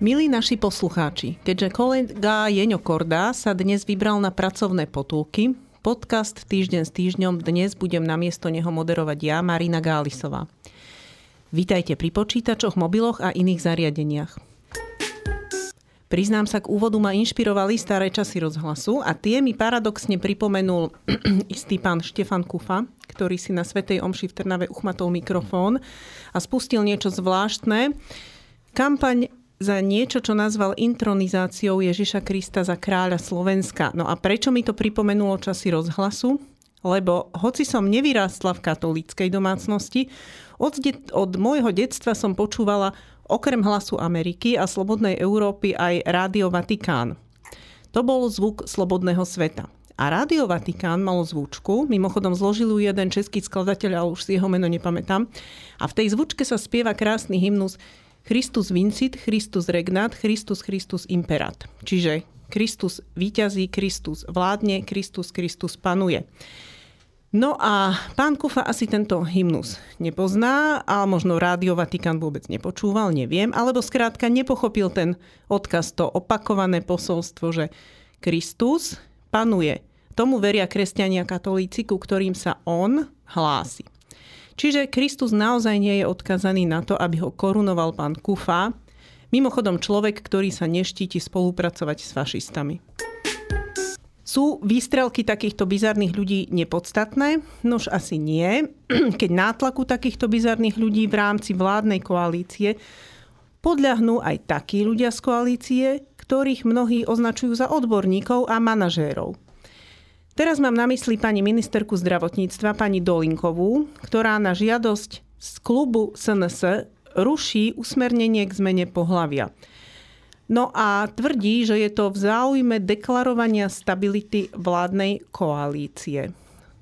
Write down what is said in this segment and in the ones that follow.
Milí naši poslucháči, keďže kolega Jeňo Korda sa dnes vybral na pracovné potulky, podcast Týždeň s týždňom dnes budem na miesto neho moderovať ja, Marina Gálisová. Vítajte pri počítačoch, mobiloch a iných zariadeniach. Priznám sa, k úvodu ma inšpirovali staré časy rozhlasu a tie mi paradoxne pripomenul istý pán Štefan Kufa, ktorý si na Svetej Omši v Trnave uchmatol mikrofón a spustil niečo zvláštne. Kampaň za niečo, čo nazval intronizáciou Ježiša Krista za kráľa Slovenska. No a prečo mi to pripomenulo časy rozhlasu? Lebo hoci som nevyrástla v katolíckej domácnosti, od, de- od môjho detstva som počúvala okrem hlasu Ameriky a Slobodnej Európy aj Rádio Vatikán. To bol zvuk slobodného sveta. A Rádio Vatikán malo zvučku, mimochodom zložil ju jeden český skladateľ, ale už si jeho meno nepamätám. A v tej zvučke sa spieva krásny hymnus Christus vincit, Christus regnat, Christus Christus imperat. Čiže Kristus víťazí, Kristus vládne, Kristus Kristus panuje. No a pán Kufa asi tento hymnus nepozná, a možno Rádio Vatikán vôbec nepočúval, neviem, alebo skrátka nepochopil ten odkaz, to opakované posolstvo, že Kristus panuje. Tomu veria kresťania katolíci, ku ktorým sa on hlási. Čiže Kristus naozaj nie je odkazaný na to, aby ho korunoval pán Kufa, mimochodom človek, ktorý sa neštíti spolupracovať s fašistami. Sú výstrelky takýchto bizarných ľudí nepodstatné? Nož asi nie. Keď nátlaku takýchto bizarných ľudí v rámci vládnej koalície podľahnú aj takí ľudia z koalície, ktorých mnohí označujú za odborníkov a manažérov. Teraz mám na mysli pani ministerku zdravotníctva, pani Dolinkovú, ktorá na žiadosť z klubu SNS ruší usmernenie k zmene pohlavia. No a tvrdí, že je to v záujme deklarovania stability vládnej koalície.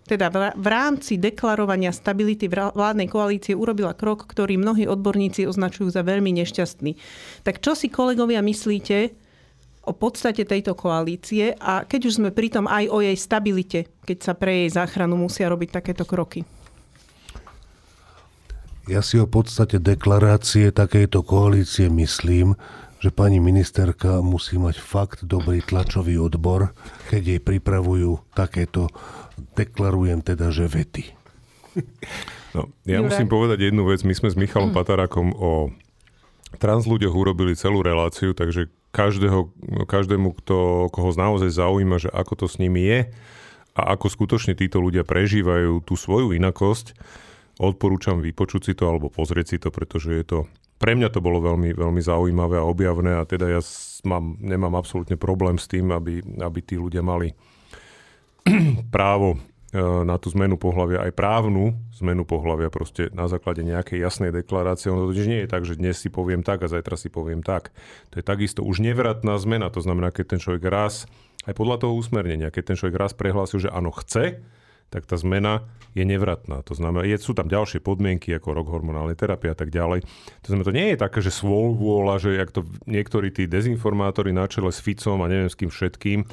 Teda v rámci deklarovania stability vládnej koalície urobila krok, ktorý mnohí odborníci označujú za veľmi nešťastný. Tak čo si kolegovia myslíte, o podstate tejto koalície a keď už sme pritom aj o jej stabilite, keď sa pre jej záchranu musia robiť takéto kroky. Ja si o podstate deklarácie takejto koalície myslím, že pani ministerka musí mať fakt dobrý tlačový odbor, keď jej pripravujú takéto, deklarujem teda, že vety. No, ja Jure. musím povedať jednu vec. My sme s Michalom Patarákom o trans ľuďoch urobili celú reláciu, takže každého, každému, kto, koho naozaj zaujíma, že ako to s nimi je a ako skutočne títo ľudia prežívajú tú svoju inakosť, odporúčam vypočuť si to alebo pozrieť si to, pretože je to pre mňa to bolo veľmi, veľmi zaujímavé a objavné a teda ja mám, nemám absolútne problém s tým, aby, aby tí ľudia mali právo na tú zmenu pohľavia, aj právnu zmenu pohľavia proste na základe nejakej jasnej deklarácie. Ono to nie je tak, že dnes si poviem tak a zajtra si poviem tak. To je takisto už nevratná zmena. To znamená, keď ten človek raz, aj podľa toho usmernenia, keď ten človek raz prehlásil, že áno, chce, tak tá zmena je nevratná. To znamená, je, sú tam ďalšie podmienky ako rok hormonálnej terapie a tak ďalej. To znamená, to nie je také, že vôľa, že jak to niektorí tí dezinformátori na čele s Ficom a neviem s kým všetkým,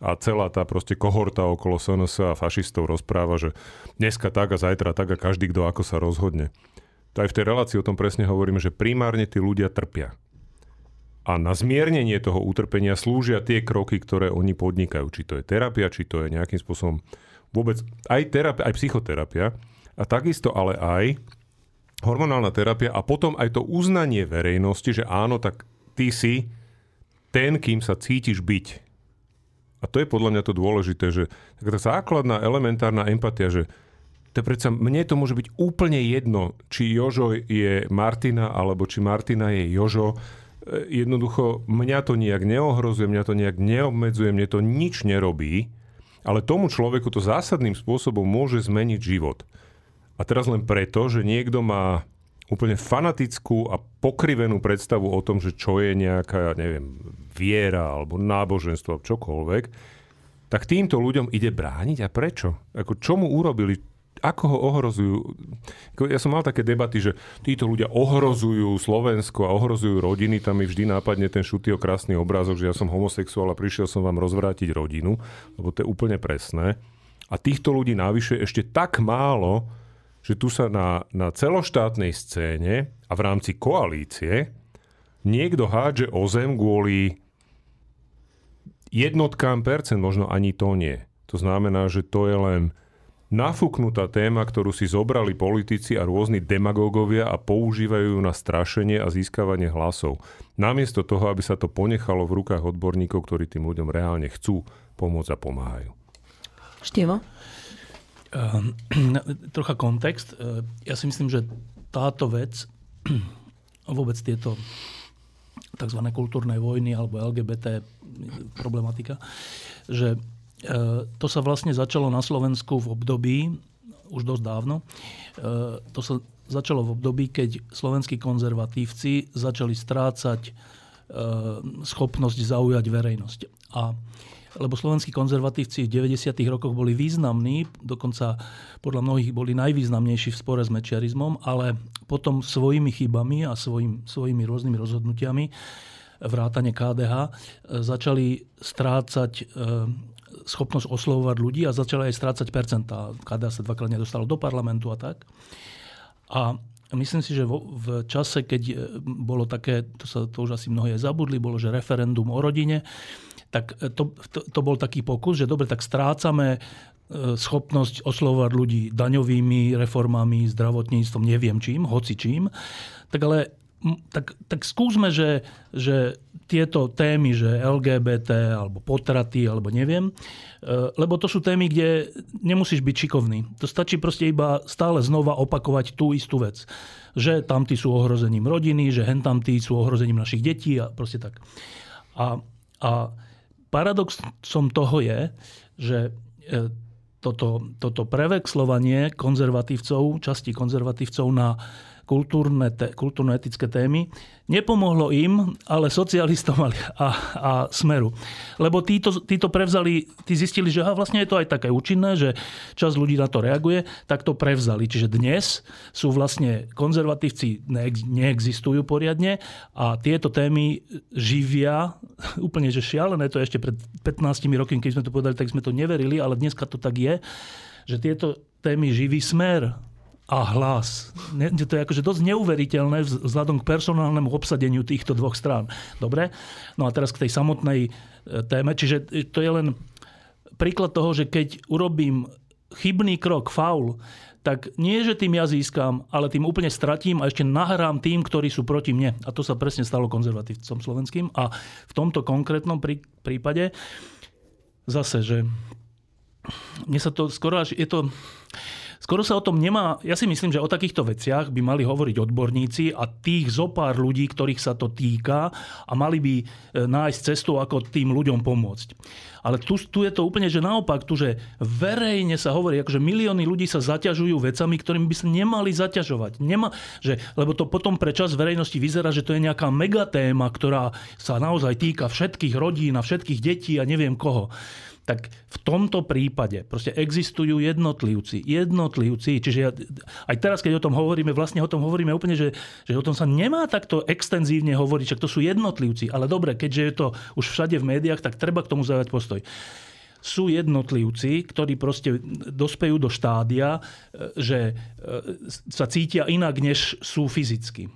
a celá tá proste kohorta okolo SNS a fašistov rozpráva, že dneska tak a zajtra tak a každý kto ako sa rozhodne. Aj v tej relácii o tom presne hovoríme, že primárne tí ľudia trpia. A na zmiernenie toho utrpenia slúžia tie kroky, ktoré oni podnikajú. Či to je terapia, či to je nejakým spôsobom vôbec aj terapia, aj psychoterapia. A takisto ale aj hormonálna terapia a potom aj to uznanie verejnosti, že áno, tak ty si ten, kým sa cítiš byť a to je podľa mňa to dôležité, že taká základná elementárna empatia, že to predsa, mne to môže byť úplne jedno, či Jožo je Martina, alebo či Martina je Jožo. E, jednoducho, mňa to nejak neohrozuje, mňa to nejak neobmedzuje, mne to nič nerobí, ale tomu človeku to zásadným spôsobom môže zmeniť život. A teraz len preto, že niekto má úplne fanatickú a pokrivenú predstavu o tom, že čo je nejaká, neviem, viera alebo náboženstvo, čokoľvek, tak týmto ľuďom ide brániť a prečo? Ako čo mu urobili? Ako ho ohrozujú? Ja som mal také debaty, že títo ľudia ohrozujú Slovensko a ohrozujú rodiny. Tam mi vždy nápadne ten šutý krásny obrázok, že ja som homosexuál a prišiel som vám rozvrátiť rodinu, lebo to je úplne presné. A týchto ľudí navyše ešte tak málo, že tu sa na, na celoštátnej scéne a v rámci koalície niekto hádže o zem kvôli jednotkám percent, možno ani to nie. To znamená, že to je len nafúknutá téma, ktorú si zobrali politici a rôzni demagógovia a používajú na strašenie a získavanie hlasov. Namiesto toho, aby sa to ponechalo v rukách odborníkov, ktorí tým ľuďom reálne chcú pomôcť a pomáhajú. Števo? Uh, trocha kontext. Uh, ja si myslím, že táto vec, vôbec tieto tzv. kultúrnej vojny alebo LGBT problematika, že e, to sa vlastne začalo na Slovensku v období, už dosť dávno, to sa začalo v období, keď slovenskí konzervatívci začali strácať schopnosť zaujať verejnosť. A lebo slovenskí konzervatívci v 90. rokoch boli významní, dokonca podľa mnohých boli najvýznamnejší v spore s mečiarizmom, ale potom svojimi chybami a svojim, svojimi rôznymi rozhodnutiami vrátane KDH, e, začali strácať e, schopnosť oslovovať ľudí a začali aj strácať percentá. KDH sa dvakrát nedostalo do parlamentu a tak. A myslím si, že v čase, keď e, bolo také, to, sa, to už asi mnohé zabudli, bolo, že referendum o rodine, tak to, to, to bol taký pokus, že dobre, tak strácame schopnosť oslovovať ľudí daňovými reformami, zdravotníctvom, neviem čím, hoci čím. Tak ale tak, tak skúsme, že, že tieto témy, že LGBT alebo potraty alebo neviem, e, lebo to sú témy, kde nemusíš byť šikovný. To stačí proste iba stále znova opakovať tú istú vec. Že tamtí sú ohrozením rodiny, že hen tamtí sú ohrozením našich detí a proste tak. A, a paradoxom toho je, že e, toto, toto prevexlovanie konzervatívcov, časti konzervatívcov na kultúrne, kultúrno-etické témy. Nepomohlo im, ale socialistom a, a Smeru. Lebo títo, títo prevzali, tí zistili, že aha, vlastne je to aj také účinné, že čas ľudí na to reaguje, tak to prevzali. Čiže dnes sú vlastne konzervatívci neexistujú poriadne a tieto témy živia, úplne že šialené, to ešte pred 15 rokmi, keď sme to povedali, tak sme to neverili, ale dneska to tak je, že tieto témy živí smer a hlas. To je akože dosť neuveriteľné vzhľadom k personálnemu obsadeniu týchto dvoch strán. Dobre? No a teraz k tej samotnej e, téme. Čiže to je len príklad toho, že keď urobím chybný krok, faul, tak nie, že tým ja získam, ale tým úplne stratím a ešte nahrám tým, ktorí sú proti mne. A to sa presne stalo konzervatívcom slovenským. A v tomto konkrétnom prípade zase, že mne sa to skoro až, je to, Skoro sa o tom nemá, ja si myslím, že o takýchto veciach by mali hovoriť odborníci a tých zopár ľudí, ktorých sa to týka a mali by e, nájsť cestu, ako tým ľuďom pomôcť. Ale tu, tu je to úplne, že naopak, tu, že verejne sa hovorí, akože milióny ľudí sa zaťažujú vecami, ktorými by sa nemali zaťažovať. Nemá, že, lebo to potom pre čas verejnosti vyzerá, že to je nejaká megatéma, ktorá sa naozaj týka všetkých rodín a všetkých detí a neviem koho tak v tomto prípade proste existujú jednotlivci. Jednotlivci, čiže ja, aj teraz, keď o tom hovoríme, vlastne o tom hovoríme úplne, že, že o tom sa nemá takto extenzívne hovoriť, však to sú jednotlivci. Ale dobre, keďže je to už všade v médiách, tak treba k tomu zaujať postoj sú jednotlivci, ktorí proste dospejú do štádia, že e, sa cítia inak, než sú fyzicky.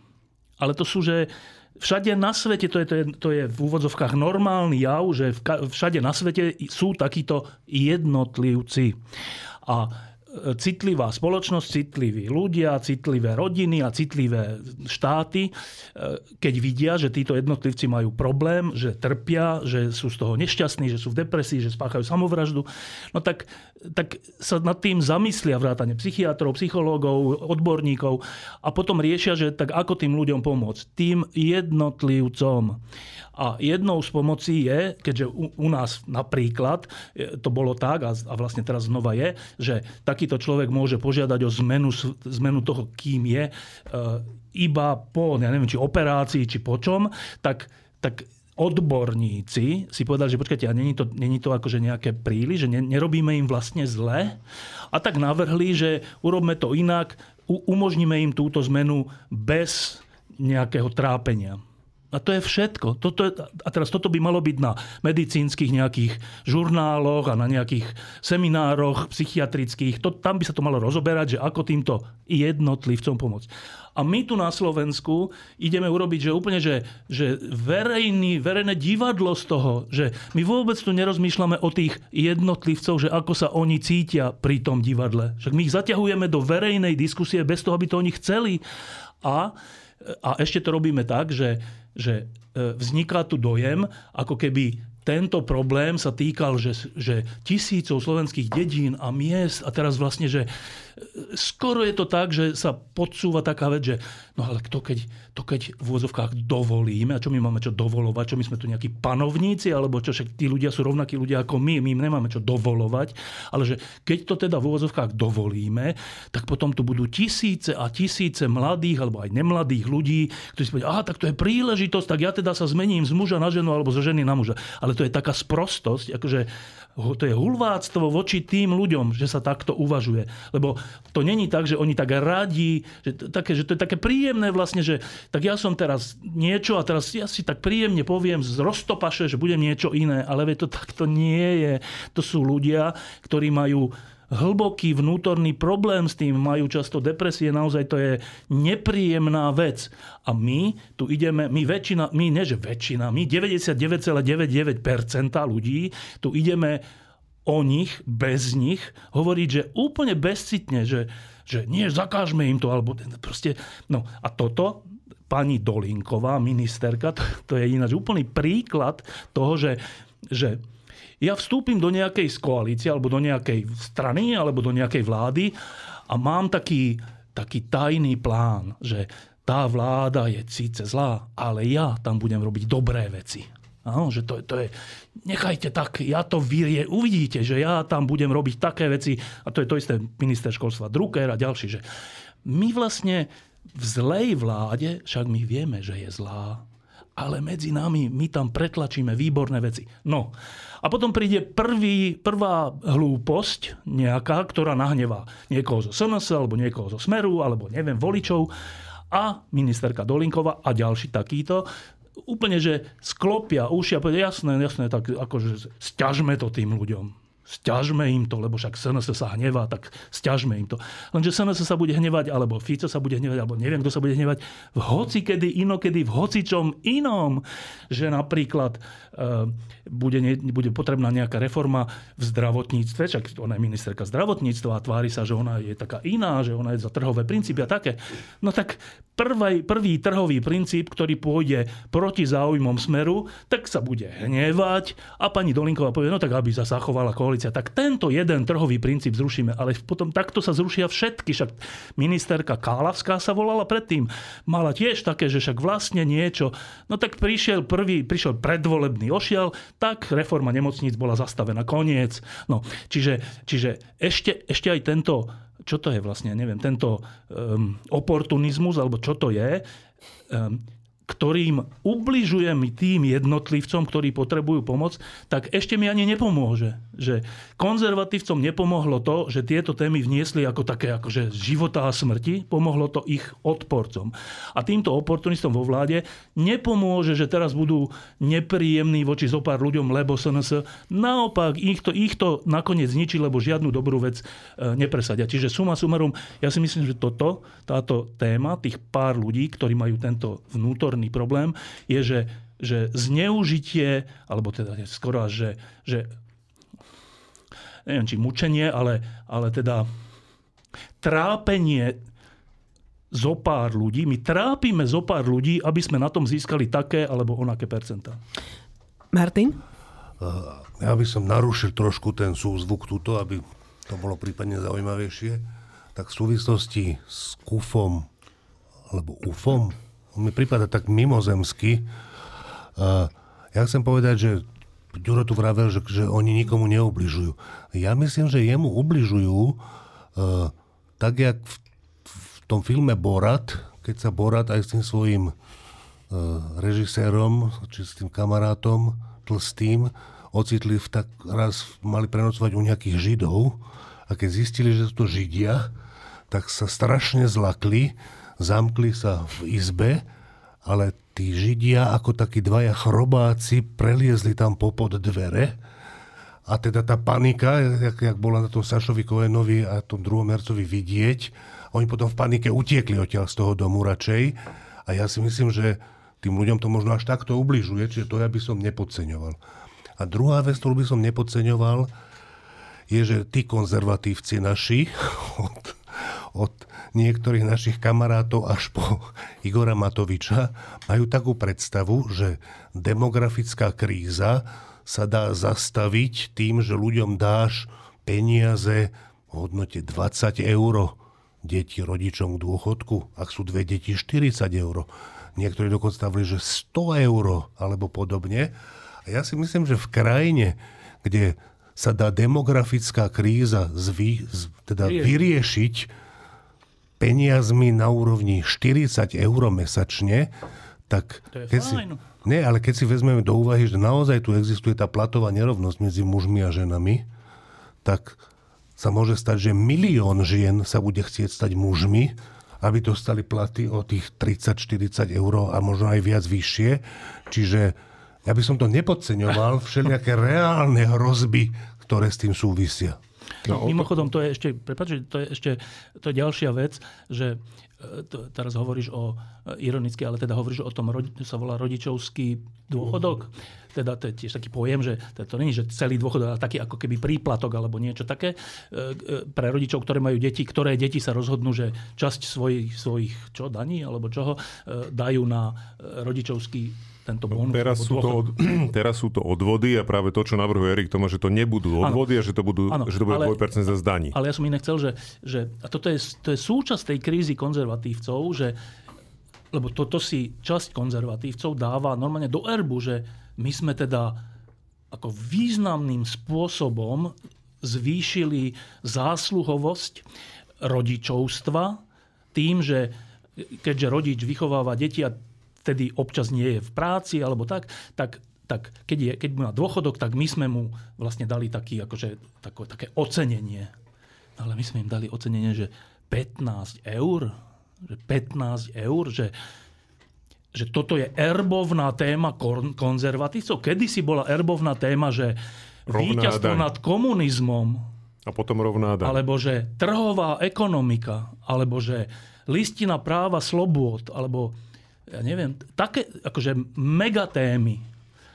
Ale to sú, že Všade na svete, to je, to je, to je v úvodzovkách normálny jav, že všade na svete sú takíto jednotlivci. A citlivá spoločnosť, citliví ľudia, citlivé rodiny a citlivé štáty, e, keď vidia, že títo jednotlivci majú problém, že trpia, že sú z toho nešťastní, že sú v depresii, že spáchajú samovraždu, no tak, tak sa nad tým zamyslia vrátane psychiatrov, psychológov, odborníkov a potom riešia, že tak ako tým ľuďom pomôcť. Tým jednotlivcom. A jednou z pomocí je, keďže u, u nás napríklad e, to bolo tak, a, a vlastne teraz znova je, že takýto človek môže požiadať o zmenu, zmenu toho, kým je, e, iba po, ja neviem, či operácii, či po čom, tak, tak odborníci si povedali, že počkajte, a není to, není to akože nejaké príliš, že ne, nerobíme im vlastne zle. A tak navrhli, že urobme to inak, u, umožníme im túto zmenu bez nejakého trápenia. A to je všetko. Toto a teraz toto by malo byť na medicínskych nejakých žurnáloch a na nejakých seminároch psychiatrických. To, tam by sa to malo rozoberať, že ako týmto jednotlivcom pomôcť. A my tu na Slovensku ideme urobiť, že úplne, že, že verejný, verejné divadlo z toho, že my vôbec tu nerozmýšľame o tých jednotlivcov, že ako sa oni cítia pri tom divadle. Však my ich zaťahujeme do verejnej diskusie bez toho, aby to oni chceli. A, a ešte to robíme tak, že, že e, vzniká tu dojem, ako keby tento problém sa týkal, že, že tisícov slovenských dedín a miest a teraz vlastne, že skoro je to tak, že sa podsúva taká vec, že no ale to keď, to keď v úvozovkách dovolíme, a čo my máme čo dovolovať, čo my sme tu nejakí panovníci, alebo čo však tí ľudia sú rovnakí ľudia ako my, my im nemáme čo dovolovať, ale že keď to teda v úvozovkách dovolíme, tak potom tu budú tisíce a tisíce mladých alebo aj nemladých ľudí, ktorí si povedia, aha, tak to je príležitosť, tak ja teda sa zmením z muža na ženu alebo zo ženy na muža. Ale to je taká sprostosť, akože to je hulváctvo voči tým ľuďom, že sa takto uvažuje. Lebo to není tak, že oni tak radí, že, také, že to je také príjemné vlastne, že tak ja som teraz niečo a teraz ja si tak príjemne poviem z roztopaše, že budem niečo iné, ale to takto nie je. To sú ľudia, ktorí majú hlboký vnútorný problém s tým, majú často depresie, naozaj to je nepríjemná vec. A my tu ideme, my väčšina, my nie že väčšina, my 99,99% ľudí tu ideme o nich, bez nich, hovoriť, že úplne bezcitne, že, že nie, zakážme im to, alebo proste, no a toto pani Dolinková, ministerka, to, to je ináč úplný príklad toho, že, že ja vstúpim do nejakej z koalície alebo do nejakej strany alebo do nejakej vlády a mám taký, taký tajný plán, že tá vláda je síce zlá, ale ja tam budem robiť dobré veci. Áno, že to, to je, nechajte tak, ja to vyrie, uvidíte, že ja tam budem robiť také veci, a to je to isté minister školstva Drucker a ďalší, že my vlastne v zlej vláde, však my vieme, že je zlá, ale medzi nami my tam pretlačíme výborné veci. No a potom príde prvý, prvá hlúposť nejaká, ktorá nahnevá niekoho zo SNS, alebo niekoho zo Smeru, alebo neviem, voličov a ministerka Dolinková a ďalší takýto úplne, že sklopia uši a povedia, jasné, jasné, tak akože stiažme to tým ľuďom. Sťažme im to, lebo však SNS sa hnevá, tak sťažme im to. Lenže SNS sa bude hnevať, alebo Fico sa bude hnevať, alebo neviem, kto sa bude hnevať, v hoci kedy, inokedy, v hocičom inom. Že napríklad e, bude, ne, bude potrebná nejaká reforma v zdravotníctve, však ona je ministerka zdravotníctva a tvári sa, že ona je taká iná, že ona je za trhové princípy a také. No tak prvý, prvý trhový princíp, ktorý pôjde proti záujmom smeru, tak sa bude hnevať a pani Dolinková povie, no tak aby sa zachovala koalícia, tak tento jeden trhový princíp zrušíme. Ale potom takto sa zrušia všetky. Však ministerka Kálavská sa volala predtým. Mala tiež také, že však vlastne niečo. No tak prišiel prvý, prišiel predvolebný ošiel, tak reforma nemocníc bola zastavená. Koniec. No, čiže, čiže ešte, ešte aj tento čo to je vlastne, neviem, tento um, oportunizmus, alebo čo to je, um, ktorým ubližujem tým jednotlivcom, ktorí potrebujú pomoc, tak ešte mi ani nepomôže. Že konzervatívcom nepomohlo to, že tieto témy vniesli ako také akože života a smrti, pomohlo to ich odporcom. A týmto oportunistom vo vláde nepomôže, že teraz budú nepríjemní voči zopár ľuďom, lebo SNS. Naopak, ich to, ich to nakoniec zničí, lebo žiadnu dobrú vec e, nepresadia. Čiže suma sumarum, ja si myslím, že toto, táto téma, tých pár ľudí, ktorí majú tento vnútor vnútorný problém, je, že, že zneužitie, alebo teda skoro až, že, že neviem, či mučenie, ale, ale teda trápenie zo pár ľudí. My trápime zo pár ľudí, aby sme na tom získali také alebo onaké percentá. Martin? Ja by som narušil trošku ten súzvuk túto, aby to bolo prípadne zaujímavejšie. Tak v súvislosti s kufom alebo ufom, on mi prípada tak mimozemsky. Ja chcem povedať, že Ďuro tu vravel, že, že oni nikomu neubližujú. Ja myslím, že jemu ubližujú tak, jak v, v tom filme Borat, keď sa Borat aj s tým svojim režisérom, či s tým kamarátom tlstým, ocitli v tak, raz mali prenocovať u nejakých Židov a keď zistili, že sú to Židia, tak sa strašne zlakli zamkli sa v izbe ale tí Židia ako takí dvaja chrobáci preliezli tam popod dvere a teda tá panika, jak, jak bola na tom Sašovi Koenovi a tom druhom vidieť, oni potom v panike utiekli odtiaľ z toho domu radšej a ja si myslím, že tým ľuďom to možno až takto ubližuje, čiže to ja by som nepodceňoval. A druhá vec, ktorú by som nepodceňoval, je, že tí konzervatívci naši od, od niektorých našich kamarátov až po Igora Matoviča majú takú predstavu, že demografická kríza sa dá zastaviť tým, že ľuďom dáš peniaze v hodnote 20 eur deti rodičom k dôchodku, ak sú dve deti 40 eur. Niektorí dokonca stavili, že 100 eur alebo podobne. A ja si myslím, že v krajine, kde sa dá demografická kríza zvy, teda vyriešiť peniazmi na úrovni 40 eur mesačne, tak... To je keď. Si, nie, ale keď si vezmeme do úvahy, že naozaj tu existuje tá platová nerovnosť medzi mužmi a ženami, tak sa môže stať, že milión žien sa bude chcieť stať mužmi, aby dostali platy o tých 30-40 eur a možno aj viac vyššie. Čiže ja by som to nepodceňoval, všelijaké reálne hrozby, ktoré s tým súvisia. No, Mimochodom, to je ešte, prepáč, to je ešte to je ďalšia vec, že e, to, teraz hovoríš o, e, ironicky, ale teda hovoríš o tom, to sa volá rodičovský dôchodok. Teda to je tiež taký pojem, že to, to je, že celý dôchodok, ale taký ako keby príplatok alebo niečo také e, pre rodičov, ktoré majú deti, ktoré deti sa rozhodnú, že časť svojich, svojich čo, daní alebo čoho dajú na rodičovský tento No, bonus. teraz, sú to, od, teraz sú to odvody a práve to, čo navrhuje Erik Tomáš, že to nebudú odvody ano. a že to, budú, ano, že to bude ale, 2% za zdaní. Ale ja som inak chcel, že, že a toto je, to je súčasť tej krízy konzervatívcov, že lebo toto si časť konzervatívcov dáva normálne do erbu, že my sme teda ako významným spôsobom zvýšili zásluhovosť rodičovstva tým, že keďže rodič vychováva deti a vtedy občas nie je v práci alebo tak, tak tak keď, je, keď má dôchodok, tak my sme mu vlastne dali taký, akože, tako, také ocenenie. Ale my sme im dali ocenenie, že 15 eur, že 15 eur, že, že toto je erbovná téma konzervatívcov. Kedy si bola erbovná téma, že víťazstvo nad komunizmom, a potom rovná daň. Alebo že trhová ekonomika, alebo že listina práva slobôd, alebo ja neviem, také akože megatémy.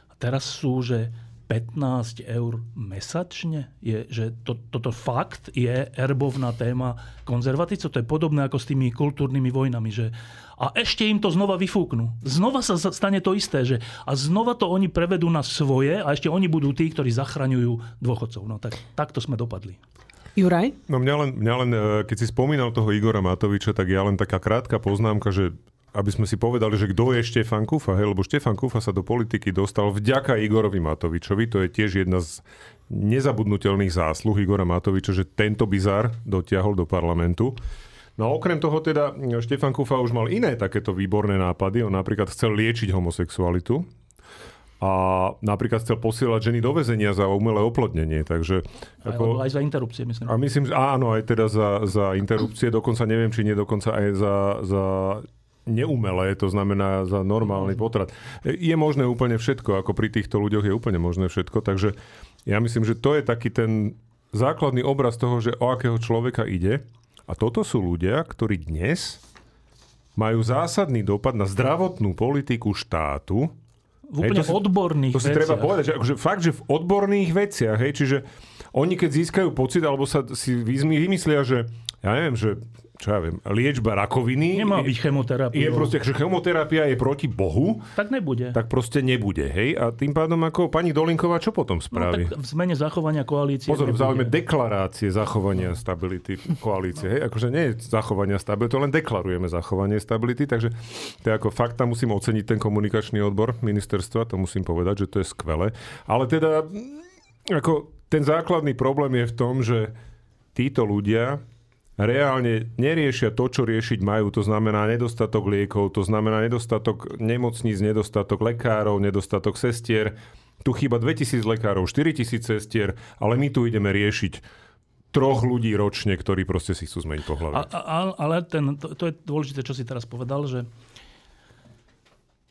A teraz sú, že 15 eur mesačne? Je, že to, toto fakt je erbovná téma konzervatívcov. To je podobné ako s tými kultúrnymi vojnami. Že, a ešte im to znova vyfúknú. Znova sa stane to isté. Že, a znova to oni prevedú na svoje a ešte oni budú tí, ktorí zachraňujú dôchodcov. No tak takto sme dopadli. Juraj? No mňa len, mňa len, keď si spomínal toho Igora Matoviča, tak ja len taká krátka poznámka, že aby sme si povedali, že kto je Štefan Kufa, hej, lebo Štefan Kufa sa do politiky dostal vďaka Igorovi Matovičovi, to je tiež jedna z nezabudnutelných zásluh Igora Matoviča, že tento bizar dotiahol do parlamentu. No a okrem toho teda Štefan Kufa už mal iné takéto výborné nápady. On napríklad chcel liečiť homosexualitu a napríklad chcel posielať ženy do väzenia za umelé oplodnenie. Takže, ako, aj za interrupcie, myslím. A myslím, áno, aj teda za, za interrupcie, dokonca neviem, či nie dokonca aj za, za neumelé, to znamená za normálny potrat. Je možné úplne všetko, ako pri týchto ľuďoch je úplne možné všetko, takže ja myslím, že to je taký ten základný obraz toho, že o akého človeka ide. A toto sú ľudia, ktorí dnes majú zásadný dopad na zdravotnú politiku štátu. V úplne hej, to si, odborných To si veciach. treba povedať, že akože fakt, že v odborných veciach, hej, čiže oni keď získajú pocit, alebo sa si vymyslia, že ja neviem, že čo ja viem, liečba rakoviny. Nemá byť chemoterapia. Je proste, že chemoterapia je proti Bohu. Tak nebude. Tak proste nebude, hej? A tým pádom ako pani Dolinková čo potom spraví? No tak v zmene zachovania koalície Pozor, v záujme deklarácie zachovania stability koalície, hej? Akože nie je zachovania stability, to len deklarujeme zachovanie stability, takže to je ako fakt, tam musím oceniť ten komunikačný odbor ministerstva, to musím povedať, že to je skvelé. Ale teda, ako ten základný problém je v tom, že títo ľudia reálne neriešia to, čo riešiť majú. To znamená nedostatok liekov, to znamená nedostatok nemocníc, nedostatok lekárov, nedostatok sestier. Tu chýba 2000 lekárov, 4000 sestier, ale my tu ideme riešiť troch ľudí ročne, ktorí proste si chcú zmeniť pohľavie. Ale ten, to, to je dôležité, čo si teraz povedal, že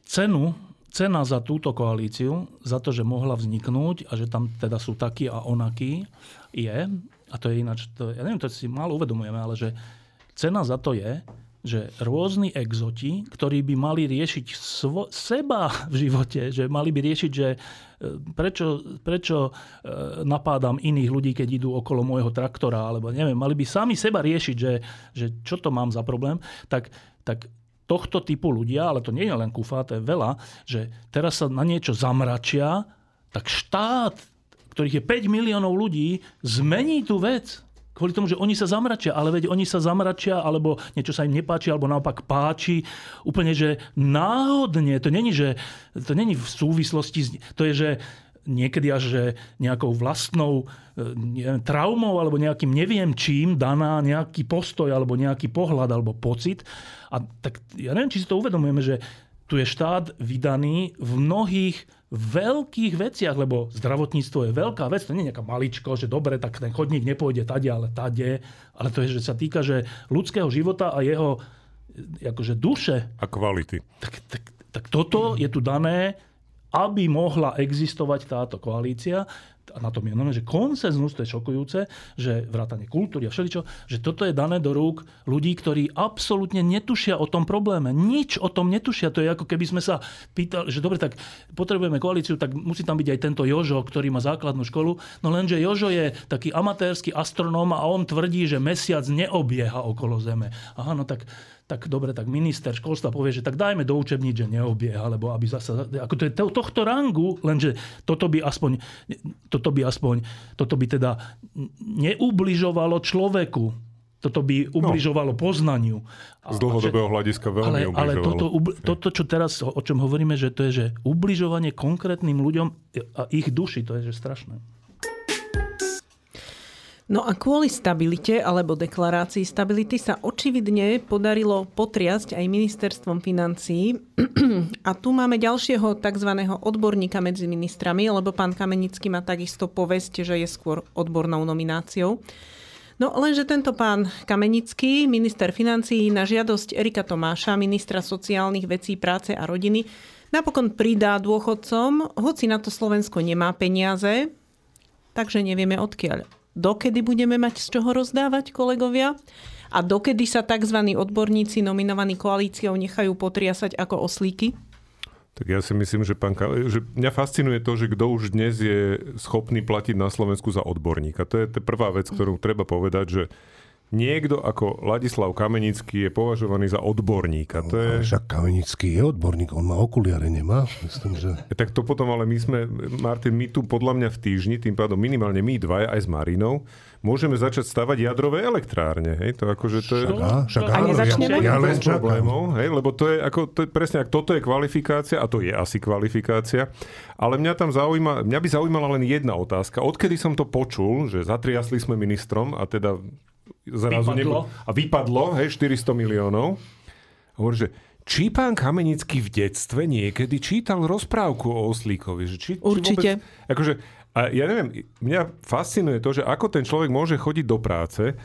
cenu, cena za túto koalíciu, za to, že mohla vzniknúť a že tam teda sú takí a onakí, je, a to je ináč, to, ja neviem, to si málo uvedomujeme, ale že cena za to je, že rôzni exoti, ktorí by mali riešiť svo, seba v živote, že mali by riešiť, že e, prečo, prečo e, napádam iných ľudí, keď idú okolo môjho traktora, alebo neviem, mali by sami seba riešiť, že, že čo to mám za problém, tak, tak tohto typu ľudia, ale to nie je len kufa, to je veľa, že teraz sa na niečo zamračia, tak štát, ktorých je 5 miliónov ľudí, zmení tú vec kvôli tomu, že oni sa zamračia, ale veď oni sa zamračia, alebo niečo sa im nepáči, alebo naopak páči. Úplne, že náhodne, to není, že to není v súvislosti, to je, že niekedy až že nejakou vlastnou e, neviem, traumou alebo nejakým neviem čím daná nejaký postoj alebo nejaký pohľad alebo pocit. A tak ja neviem, či si to uvedomujeme, že tu je štát vydaný v mnohých veľkých veciach, lebo zdravotníctvo je veľká vec, to nie je nejaká maličko, že dobre, tak ten chodník nepôjde tade, ale tade, ale to je, že sa týka že ľudského života a jeho akože duše. A kvality. Tak, tak, tak toto je tu dané, aby mohla existovať táto koalícia a na tom je normálne, že konsenzus, to je šokujúce, že vrátanie kultúry a všeličo, že toto je dané do rúk ľudí, ktorí absolútne netušia o tom probléme. Nič o tom netušia. To je ako keby sme sa pýtali, že dobre, tak potrebujeme koalíciu, tak musí tam byť aj tento Jožo, ktorý má základnú školu. No lenže Jožo je taký amatérsky astronóm a on tvrdí, že mesiac neobieha okolo Zeme. Aha, no tak tak dobre, tak minister školstva povie, že tak dajme do učebníc, že neobieha, alebo aby zase, ako to je to, tohto rangu, lenže toto by aspoň, toto by aspoň, toto by teda neubližovalo človeku, toto by ubližovalo no. poznaniu. Z dlhodobého hľadiska veľmi ale, ale toto, toto, čo teraz, o čom hovoríme, že to je, že ubližovanie konkrétnym ľuďom a ich duši, to je že strašné. No a kvôli stabilite alebo deklarácii stability sa očividne podarilo potriasť aj ministerstvom financií. A tu máme ďalšieho tzv. odborníka medzi ministrami, lebo pán Kamenický má takisto povesť, že je skôr odbornou nomináciou. No lenže tento pán Kamenický, minister financií, na žiadosť Erika Tomáša, ministra sociálnych vecí, práce a rodiny, napokon pridá dôchodcom, hoci na to Slovensko nemá peniaze, takže nevieme odkiaľ dokedy budeme mať z čoho rozdávať, kolegovia? A dokedy sa tzv. odborníci nominovaní koalíciou nechajú potriasať ako oslíky? Tak ja si myslím, že, pán, že mňa fascinuje to, že kto už dnes je schopný platiť na Slovensku za odborníka. To je tá prvá vec, ktorú treba povedať, že niekto ako Ladislav Kamenický je považovaný za odborníka. To je... Však Kamenický je odborník, on má okuliare, nemá? Myslím, že... Tak to potom, ale my sme, Martin, my tu podľa mňa v týždni, tým pádom minimálne my dvaja aj s Marinou, môžeme začať stavať jadrové elektrárne. Hej? To akože to je... Však, však a nezačneme? Ja, ja len problémov, hej? lebo to je, ako, to je presne, ak toto je kvalifikácia, a to je asi kvalifikácia, ale mňa tam zaujíma, mňa by zaujímala len jedna otázka. Odkedy som to počul, že zatriasli sme ministrom a teda zrazu vypadlo. Nebo, a vypadlo, hej, 400 miliónov. Hovorí, že či pán Kamenický v detstve niekedy čítal rozprávku o Oslíkovi? Že či, Určite. Či vôbec, akože, a ja neviem, mňa fascinuje to, že ako ten človek môže chodiť do práce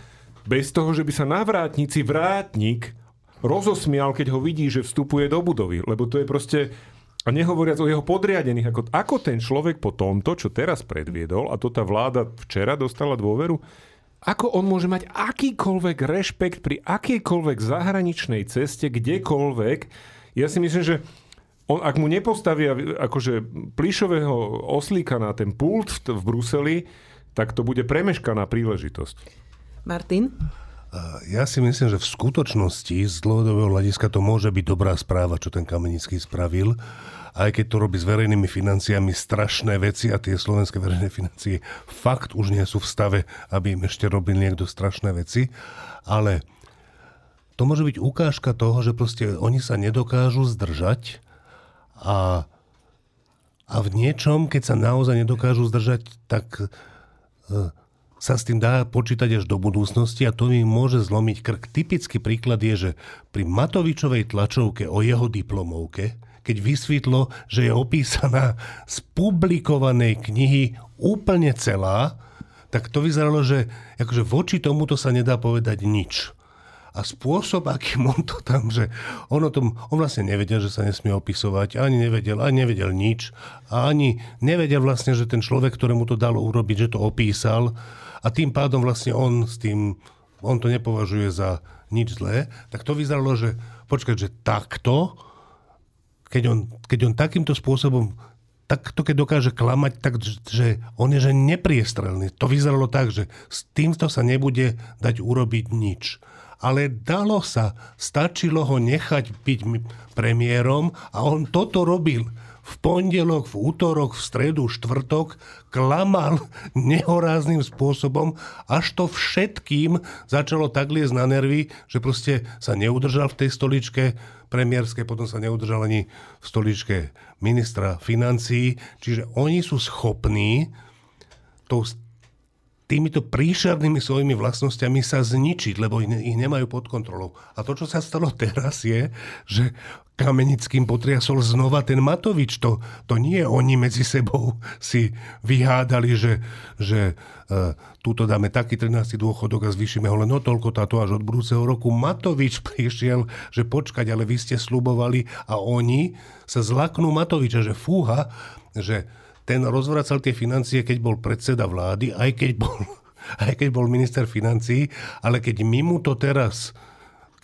bez toho, že by sa na vrátnici vrátnik rozosmial, keď ho vidí, že vstupuje do budovy. Lebo to je proste... A nehovoriac o jeho podriadených, ako, ako ten človek po tomto, čo teraz predviedol, a to tá vláda včera dostala dôveru, ako on môže mať akýkoľvek rešpekt pri akejkoľvek zahraničnej ceste, kdekoľvek. Ja si myslím, že on, ak mu nepostavia akože plišového oslíka na ten pult v, v Bruseli, tak to bude premeškaná príležitosť. Martin? Ja si myslím, že v skutočnosti z dlhodobého hľadiska to môže byť dobrá správa, čo ten Kamenický spravil aj keď to robí s verejnými financiami strašné veci a tie slovenské verejné financie fakt už nie sú v stave, aby im ešte robil niekto strašné veci, ale to môže byť ukážka toho, že proste oni sa nedokážu zdržať a, a v niečom, keď sa naozaj nedokážu zdržať, tak e, sa s tým dá počítať až do budúcnosti a to im môže zlomiť krk. Typický príklad je, že pri Matovičovej tlačovke o jeho diplomovke keď vysvetlo, že je opísaná z publikovanej knihy úplne celá, tak to vyzeralo, že akože voči tomuto sa nedá povedať nič. A spôsob, akým on to tam, že on, o tom, on vlastne nevedel, že sa nesmie opisovať, ani nevedel, ani nevedel nič. A ani nevedel vlastne, že ten človek, ktorému to dalo urobiť, že to opísal. A tým pádom vlastne on s tým, on to nepovažuje za nič zlé. Tak to vyzeralo, že počkať, že takto, keď on, keď on takýmto spôsobom tak to keď dokáže klamať, tak že on je že nepriestrelný. To vyzeralo tak, že s týmto sa nebude dať urobiť nič. Ale dalo sa, stačilo ho nechať byť premiérom a on toto robil. V pondelok, v útorok, v stredu, štvrtok klamal nehorázným spôsobom, až to všetkým začalo tak liesť na nervy, že proste sa neudržal v tej stoličke, premiérskej, potom sa neudržal ani v stoličke ministra financií. Čiže oni sú schopní tou, týmito príšernými svojimi vlastnosťami sa zničiť, lebo ich, ich nemajú pod kontrolou. A to, čo sa stalo teraz, je, že Kamenickým potriasol znova ten Matovič. To, to nie oni medzi sebou si vyhádali, že, že uh, túto dáme taký 13. dôchodok a zvýšime ho len o toľko táto až od budúceho roku. Matovič prišiel, že počkať, ale vy ste slubovali a oni sa zlaknú Matoviča, že fúha, že ten rozvracal tie financie, keď bol predseda vlády, aj keď bol, aj keď bol minister financí, ale keď my mu to teraz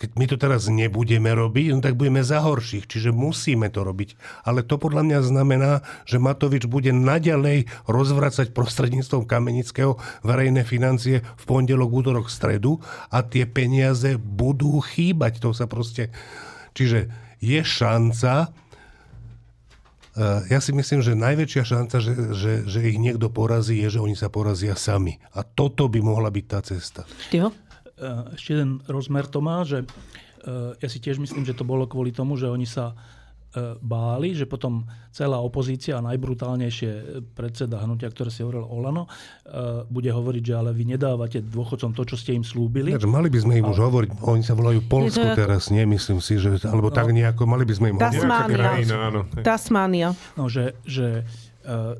keď my to teraz nebudeme robiť, no tak budeme za horších, čiže musíme to robiť. Ale to podľa mňa znamená, že Matovič bude naďalej rozvracať prostredníctvom Kamenického verejné financie v pondelok, útorok, stredu a tie peniaze budú chýbať. To sa proste... Čiže je šanca, eh, ja si myslím, že najväčšia šanca, že, že, že ich niekto porazí, je, že oni sa porazia sami. A toto by mohla byť tá cesta. Jo? Eh, ešte jeden rozmer to má, že eh, ja si tiež myslím, že to bolo kvôli tomu, že oni sa eh, báli, že potom celá opozícia a najbrutálnejšie predseda hnutia, ktoré si hovoril Olano, bude hovoriť, že ale vy nedávate dôchodcom to, čo ste im slúbili. Ja, mali by sme im ale... už hovoriť, oni sa volajú Polsko ako... teraz, nie, myslím si, že, alebo no, tak nejako, mali by sme im hovoriť. Tasmánia. Tasmánia. No, že, že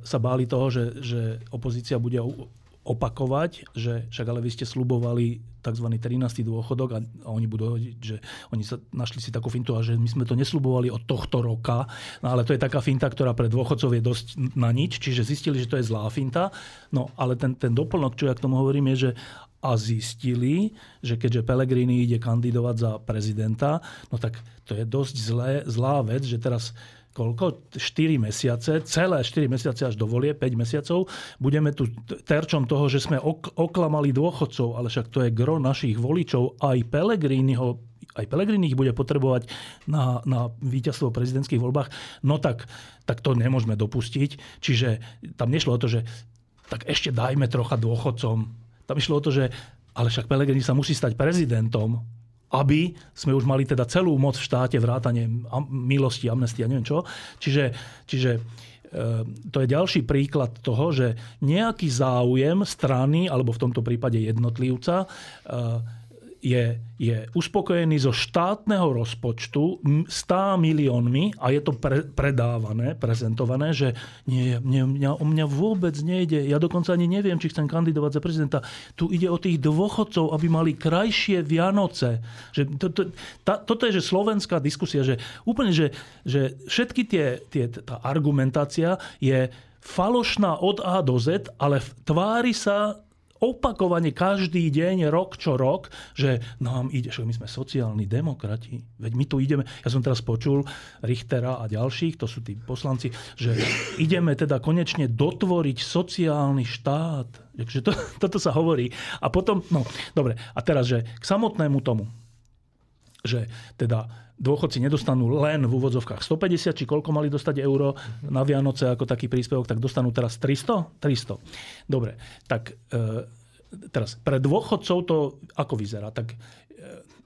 sa báli toho, že, že opozícia bude opakovať, že však ale vy ste slubovali tzv. 13. dôchodok a, a oni budú hovoriť, že oni sa našli si takú fintu a že my sme to neslubovali od tohto roka, no ale to je taká finta, ktorá pre dôchodcov je dosť na nič, čiže zistili, že to je zlá finta. No ale ten, ten doplnok, čo ja k tomu hovorím, je, že a zistili, že keďže Pellegrini ide kandidovať za prezidenta, no tak to je dosť zlé, zlá vec, že teraz koľko? 4 mesiace, celé 4 mesiace až do volie, 5 mesiacov, budeme tu terčom toho, že sme ok- oklamali dôchodcov, ale však to je gro našich voličov, aj Pelegriniho aj Pelegrini ich bude potrebovať na, na víťazstvo v prezidentských voľbách, no tak, tak to nemôžeme dopustiť. Čiže tam nešlo o to, že tak ešte dajme trocha dôchodcom. Tam išlo o to, že ale však Pelegrini sa musí stať prezidentom aby sme už mali teda celú moc v štáte, vrátane milosti, amnestia, neviem čo. Čiže, čiže e, to je ďalší príklad toho, že nejaký záujem strany, alebo v tomto prípade jednotlivca, e, je, je uspokojený zo štátneho rozpočtu 100 miliónmi a je to pre, predávané, prezentované, že nie, mne, mňa, o mňa vôbec nejde. Ja dokonca ani neviem, či chcem kandidovať za prezidenta. Tu ide o tých dôchodcov, aby mali krajšie Vianoce. Že to, to, tá, toto je že slovenská diskusia, že úplne, že, že všetky tie, tie, tá argumentácia je falošná od A do Z, ale v tvári sa opakovane každý deň, rok čo rok, že nám ide, že my sme sociálni demokrati, veď my tu ideme, ja som teraz počul Richtera a ďalších, to sú tí poslanci, že ideme teda konečne dotvoriť sociálny štát. Takže to, toto sa hovorí. A potom, no dobre, a teraz, že k samotnému tomu, že teda dôchodci nedostanú len v úvodzovkách 150, či koľko mali dostať euro na Vianoce ako taký príspevok, tak dostanú teraz 300? 300. Dobre, tak e, teraz pre dôchodcov to ako vyzerá? Tak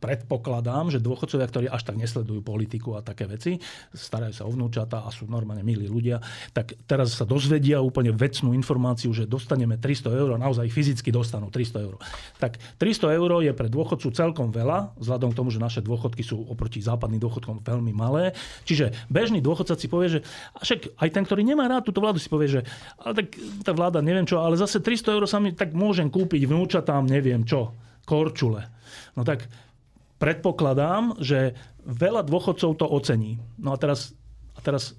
predpokladám, že dôchodcovia, ktorí až tak nesledujú politiku a také veci, starajú sa o vnúčata a sú normálne milí ľudia, tak teraz sa dozvedia úplne vecnú informáciu, že dostaneme 300 eur a naozaj fyzicky dostanú 300 eur. Tak 300 eur je pre dôchodcu celkom veľa, vzhľadom k tomu, že naše dôchodky sú oproti západným dôchodkom veľmi malé. Čiže bežný dôchodca si povie, že však aj ten, ktorý nemá rád túto vládu, si povie, že ale tak tá vláda neviem čo, ale zase 300 eur sa mi tak môžem kúpiť vnúčatám neviem čo, korčule. No tak predpokladám, že veľa dôchodcov to ocení. No a teraz, a teraz e,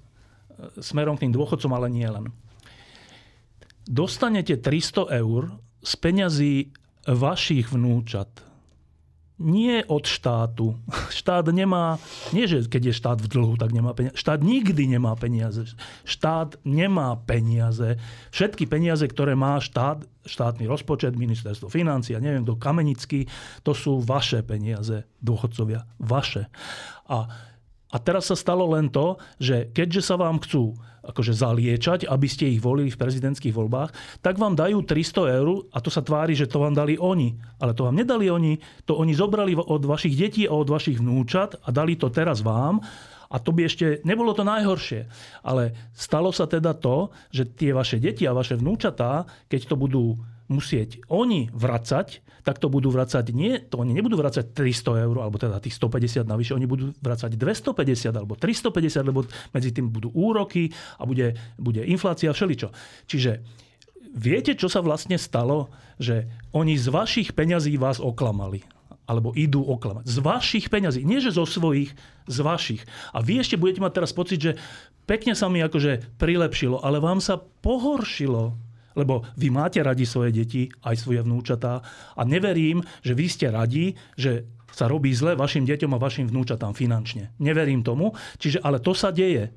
smerom k tým dôchodcom, ale nie len. Dostanete 300 eur z peňazí vašich vnúčat nie od štátu. Štát nemá, nie že keď je štát v dlhu, tak nemá peniaze. Štát nikdy nemá peniaze. Štát nemá peniaze. Všetky peniaze, ktoré má štát, štátny rozpočet, ministerstvo financí a neviem kto, Kamenický, to sú vaše peniaze, dôchodcovia. Vaše. A a teraz sa stalo len to, že keďže sa vám chcú akože zaliečať, aby ste ich volili v prezidentských voľbách, tak vám dajú 300 eur a to sa tvári, že to vám dali oni. Ale to vám nedali oni, to oni zobrali od vašich detí a od vašich vnúčat a dali to teraz vám. A to by ešte nebolo to najhoršie. Ale stalo sa teda to, že tie vaše deti a vaše vnúčatá, keď to budú musieť oni vracať, tak to budú vracať nie, to oni nebudú vracať 300 eur, alebo teda tých 150 navyše, oni budú vracať 250 alebo 350, lebo medzi tým budú úroky a bude, bude inflácia, všeličo. Čiže viete, čo sa vlastne stalo? Že oni z vašich peňazí vás oklamali alebo idú oklamať. Z vašich peňazí. Nie, že zo svojich, z vašich. A vy ešte budete mať teraz pocit, že pekne sa mi akože prilepšilo, ale vám sa pohoršilo lebo vy máte radi svoje deti, aj svoje vnúčatá a neverím, že vy ste radi, že sa robí zle vašim deťom a vašim vnúčatám finančne. Neverím tomu, čiže ale to sa deje.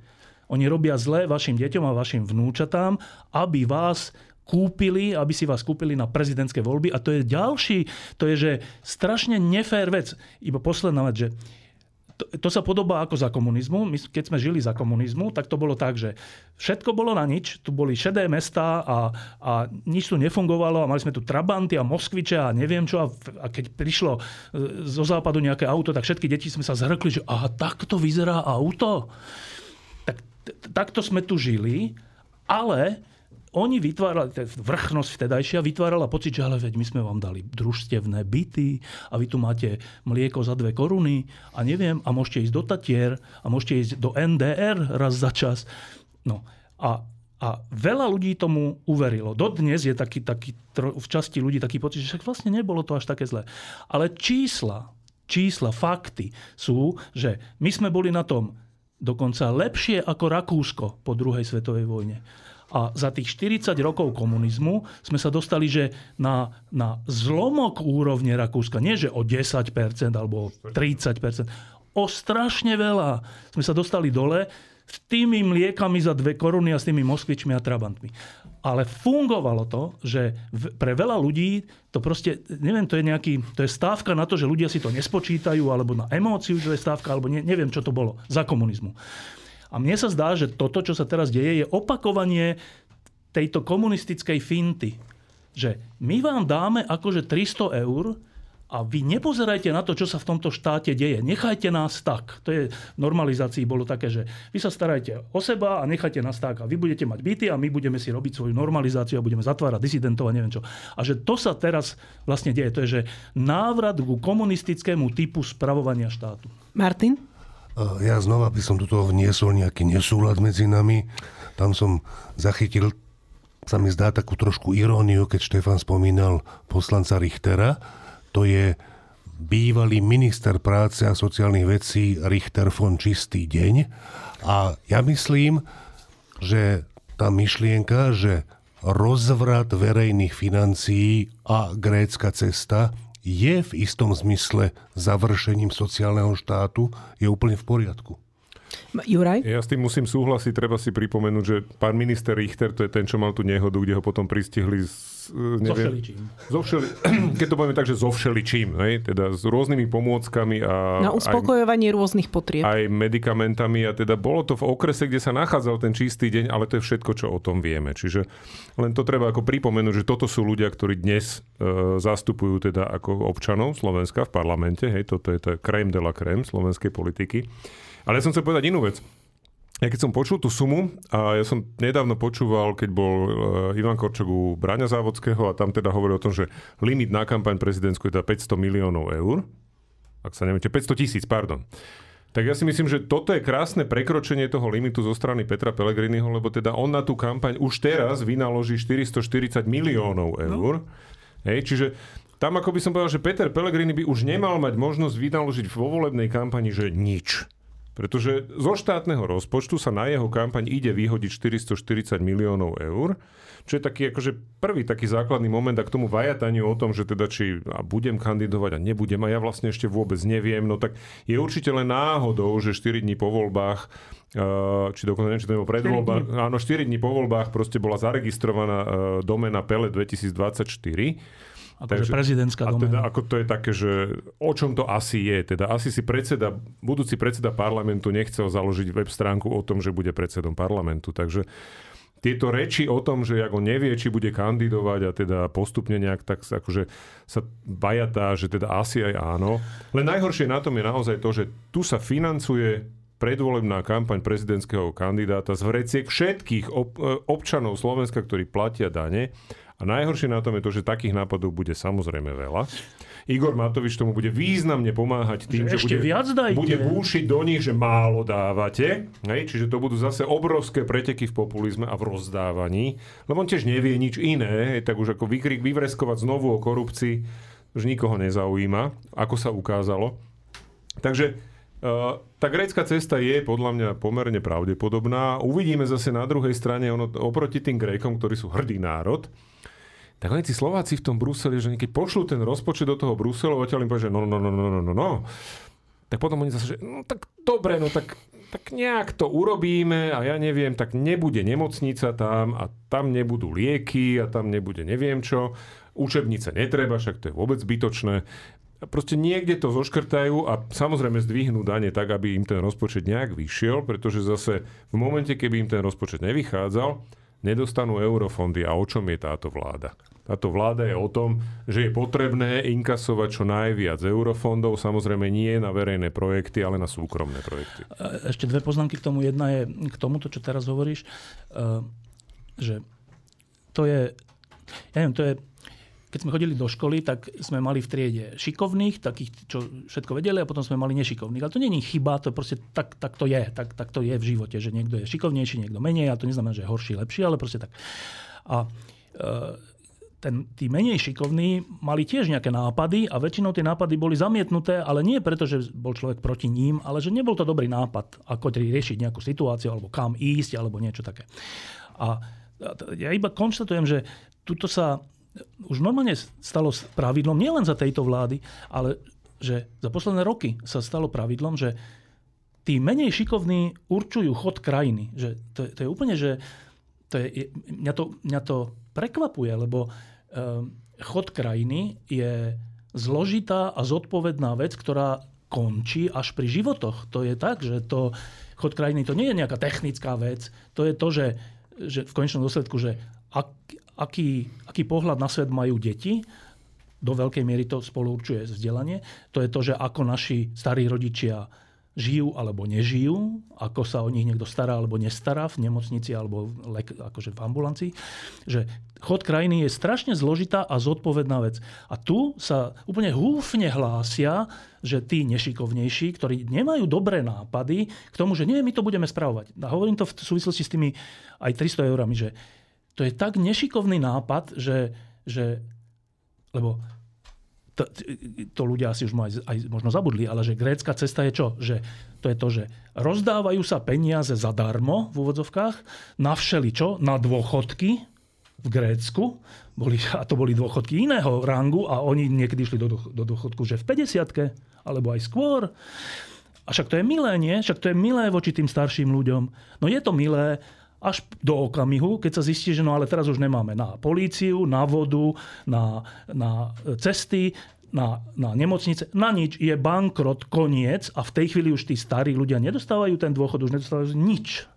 Oni robia zle vašim deťom a vašim vnúčatám, aby vás kúpili, aby si vás kúpili na prezidentské voľby. A to je ďalší, to je, že strašne nefér vec. Iba posledná vec, že to, to sa podobá ako za komunizmu. My, keď sme žili za komunizmu, tak to bolo tak, že všetko bolo na nič. Tu boli šedé mesta a, a nič tu nefungovalo a mali sme tu Trabanty a Moskviče a neviem čo. A, a keď prišlo e, zo západu nejaké auto, tak všetky deti sme sa zhrkli, že aha, takto vyzerá auto. Tak, takto sme tu žili, ale oni vytvárali, vrchnosť vtedajšia vytvárala pocit, že ale veď my sme vám dali družstevné byty a vy tu máte mlieko za dve koruny a neviem, a môžete ísť do Tatier a môžete ísť do NDR raz za čas. No a, a veľa ľudí tomu uverilo. Dodnes je taký, taký, v časti ľudí taký pocit, že však vlastne nebolo to až také zlé. Ale čísla, čísla, fakty sú, že my sme boli na tom dokonca lepšie ako Rakúsko po druhej svetovej vojne. A za tých 40 rokov komunizmu sme sa dostali, že na, na zlomok úrovne Rakúska, nie že o 10% alebo 30%, o strašne veľa sme sa dostali dole s tými mliekami za dve koruny a s tými moskvičmi a trabantmi. Ale fungovalo to, že pre veľa ľudí to proste, neviem, to je nejaký, to je stávka na to, že ľudia si to nespočítajú, alebo na emóciu, že je stávka, alebo ne, neviem, čo to bolo za komunizmu. A mne sa zdá, že toto, čo sa teraz deje, je opakovanie tejto komunistickej finty. Že my vám dáme akože 300 eur a vy nepozerajte na to, čo sa v tomto štáte deje. Nechajte nás tak. To je v normalizácii bolo také, že vy sa starajte o seba a nechajte nás tak. A vy budete mať byty a my budeme si robiť svoju normalizáciu a budeme zatvárať disidentov a neviem čo. A že to sa teraz vlastne deje. To je, že návrat ku komunistickému typu spravovania štátu. Martin? Ja znova by som do toho vniesol nejaký nesúlad medzi nami. Tam som zachytil, sa mi zdá takú trošku iróniu, keď Štefan spomínal poslanca Richtera. To je bývalý minister práce a sociálnych vecí Richter von Čistý deň. A ja myslím, že tá myšlienka, že rozvrat verejných financií a grécka cesta je v istom zmysle završením sociálneho štátu, je úplne v poriadku. Juraj? Ja s tým musím súhlasiť, treba si pripomenúť, že pán minister Richter, to je ten, čo mal tú nehodu, kde ho potom pristihli s, neviem, so všeličím. So všeli, keď to povieme tak, že so všeličím, hej? teda s rôznymi pomôckami a... Na uspokojovanie aj, rôznych potrieb. Aj medikamentami a teda bolo to v okrese, kde sa nachádzal ten čistý deň, ale to je všetko, čo o tom vieme. Čiže len to treba ako pripomenúť, že toto sú ľudia, ktorí dnes e, zastupujú teda ako občanov Slovenska v parlamente, hej, toto je to krém de la krém slovenskej politiky. Ale ja som chcel povedať inú vec. Ja keď som počul tú sumu, a ja som nedávno počúval, keď bol eh, Ivan Korčok u Braňa Závodského a tam teda hovoril o tom, že limit na kampaň prezidentskú je teda 500 miliónov eur. Ak sa neviete, 500 tisíc, pardon. Tak ja si myslím, že toto je krásne prekročenie toho limitu zo strany Petra Pellegriniho, lebo teda on na tú kampaň už teraz vynaloží 440 miliónov eur. No. Hej, čiže tam ako by som povedal, že Peter Pellegrini by už nemal mať možnosť vynaložiť vo volebnej kampani, že nič. Pretože zo štátneho rozpočtu sa na jeho kampaň ide vyhodiť 440 miliónov eur, čo je taký akože prvý taký základný moment a k tomu vajataniu o tom, že teda či a budem kandidovať a nebudem a ja vlastne ešte vôbec neviem, no tak je určite len náhodou, že 4 dní po voľbách či dokonca neviem, či to bolo pred voľbách, áno, 4 dní po voľbách proste bola zaregistrovaná domena Pele 2024 Akože prezidentská a teda, ako to je také, že o čom to asi je? Teda asi si predseda, budúci predseda parlamentu nechcel založiť web stránku o tom, že bude predsedom parlamentu. Takže tieto reči o tom, že ako nevie, či bude kandidovať a teda postupne nejak tak akože sa bajatá, že teda asi aj áno. Len najhoršie na tom je naozaj to, že tu sa financuje predvolebná kampaň prezidentského kandidáta z vreciek všetkých ob- občanov Slovenska, ktorí platia dane a najhoršie na tom je to, že takých nápadov bude samozrejme veľa. Igor Matovič tomu bude významne pomáhať tým, že, že bude, viac bude búšiť do nich, že málo dávate. Hej? Čiže to budú zase obrovské preteky v populizme a v rozdávaní. Lebo on tiež nevie nič iné, hej? tak už ako vykrik, vyvreskovať znovu o korupcii už nikoho nezaujíma, ako sa ukázalo. Takže Uh, tá grécka cesta je podľa mňa pomerne pravdepodobná. Uvidíme zase na druhej strane, ono, oproti tým Grékom, ktorí sú hrdý národ, tak oni tí Slováci v tom Bruseli, že keď pošlú ten rozpočet do toho Bruselu, odtiaľ im povie, že no, no, no, no, no, no, no, tak potom oni zase, že no tak dobre, no tak, tak nejak to urobíme a ja neviem, tak nebude nemocnica tam a tam nebudú lieky a tam nebude neviem čo. Učebnice netreba, však to je vôbec zbytočné. Proste niekde to zoškrtajú a samozrejme zdvihnú dane tak, aby im ten rozpočet nejak vyšiel, pretože zase v momente, keby im ten rozpočet nevychádzal, nedostanú eurofondy. A o čom je táto vláda? Táto vláda je o tom, že je potrebné inkasovať čo najviac eurofondov, samozrejme nie na verejné projekty, ale na súkromné projekty. Ešte dve poznámky k tomu. Jedna je k tomuto, čo teraz hovoríš, eh, že to je, ja neviem, to je keď sme chodili do školy, tak sme mali v triede šikovných, takých, čo všetko vedeli, a potom sme mali nešikovných. Ale to je chyba, to proste tak, tak to je. Tak, tak to je v živote, že niekto je šikovnejší, niekto menej, a to neznamená, že je horší, lepší, ale proste tak. A e, ten, tí menej šikovní mali tiež nejaké nápady a väčšinou tie nápady boli zamietnuté, ale nie preto, že bol človek proti ním, ale že nebol to dobrý nápad, ako riešiť nejakú situáciu, alebo kam ísť, alebo niečo také. A ja iba konštatujem, že tuto sa už normálne stalo pravidlom, nielen za tejto vlády, ale že za posledné roky sa stalo pravidlom, že tí menej šikovní určujú chod krajiny. Že to, to je úplne, že to je, mňa, to, mňa to prekvapuje, lebo um, chod krajiny je zložitá a zodpovedná vec, ktorá končí až pri životoch. To je tak, že to, chod krajiny to nie je nejaká technická vec, to je to, že, že v konečnom dôsledku, že ak, aký, aký pohľad na svet majú deti, do veľkej miery to spolu určuje vzdelanie. To je to, že ako naši starí rodičia žijú alebo nežijú, ako sa o nich niekto stará alebo nestará v nemocnici alebo akože v ambulancii. Že chod krajiny je strašne zložitá a zodpovedná vec. A tu sa úplne húfne hlásia, že tí nešikovnejší, ktorí nemajú dobré nápady k tomu, že nie, my to budeme spravovať. A hovorím to v súvislosti s tými aj 300 eurami, že to je tak nešikovný nápad, že, že lebo to, to ľudia asi už aj, aj možno zabudli, ale že grécka cesta je čo? Že to je to, že rozdávajú sa peniaze zadarmo v úvodzovkách na všeličo, na dôchodky v Grécku. Boli, a to boli dôchodky iného rangu a oni niekedy išli do, do dôchodku, že v 50 alebo aj skôr. A však to je milé, nie? Však to je milé voči tým starším ľuďom. No je to milé, až do okamihu, keď sa zistí, že no ale teraz už nemáme na políciu, na vodu, na, na cesty, na, na nemocnice, na nič. Je bankrot, koniec a v tej chvíli už tí starí ľudia nedostávajú ten dôchod, už nedostávajú nič.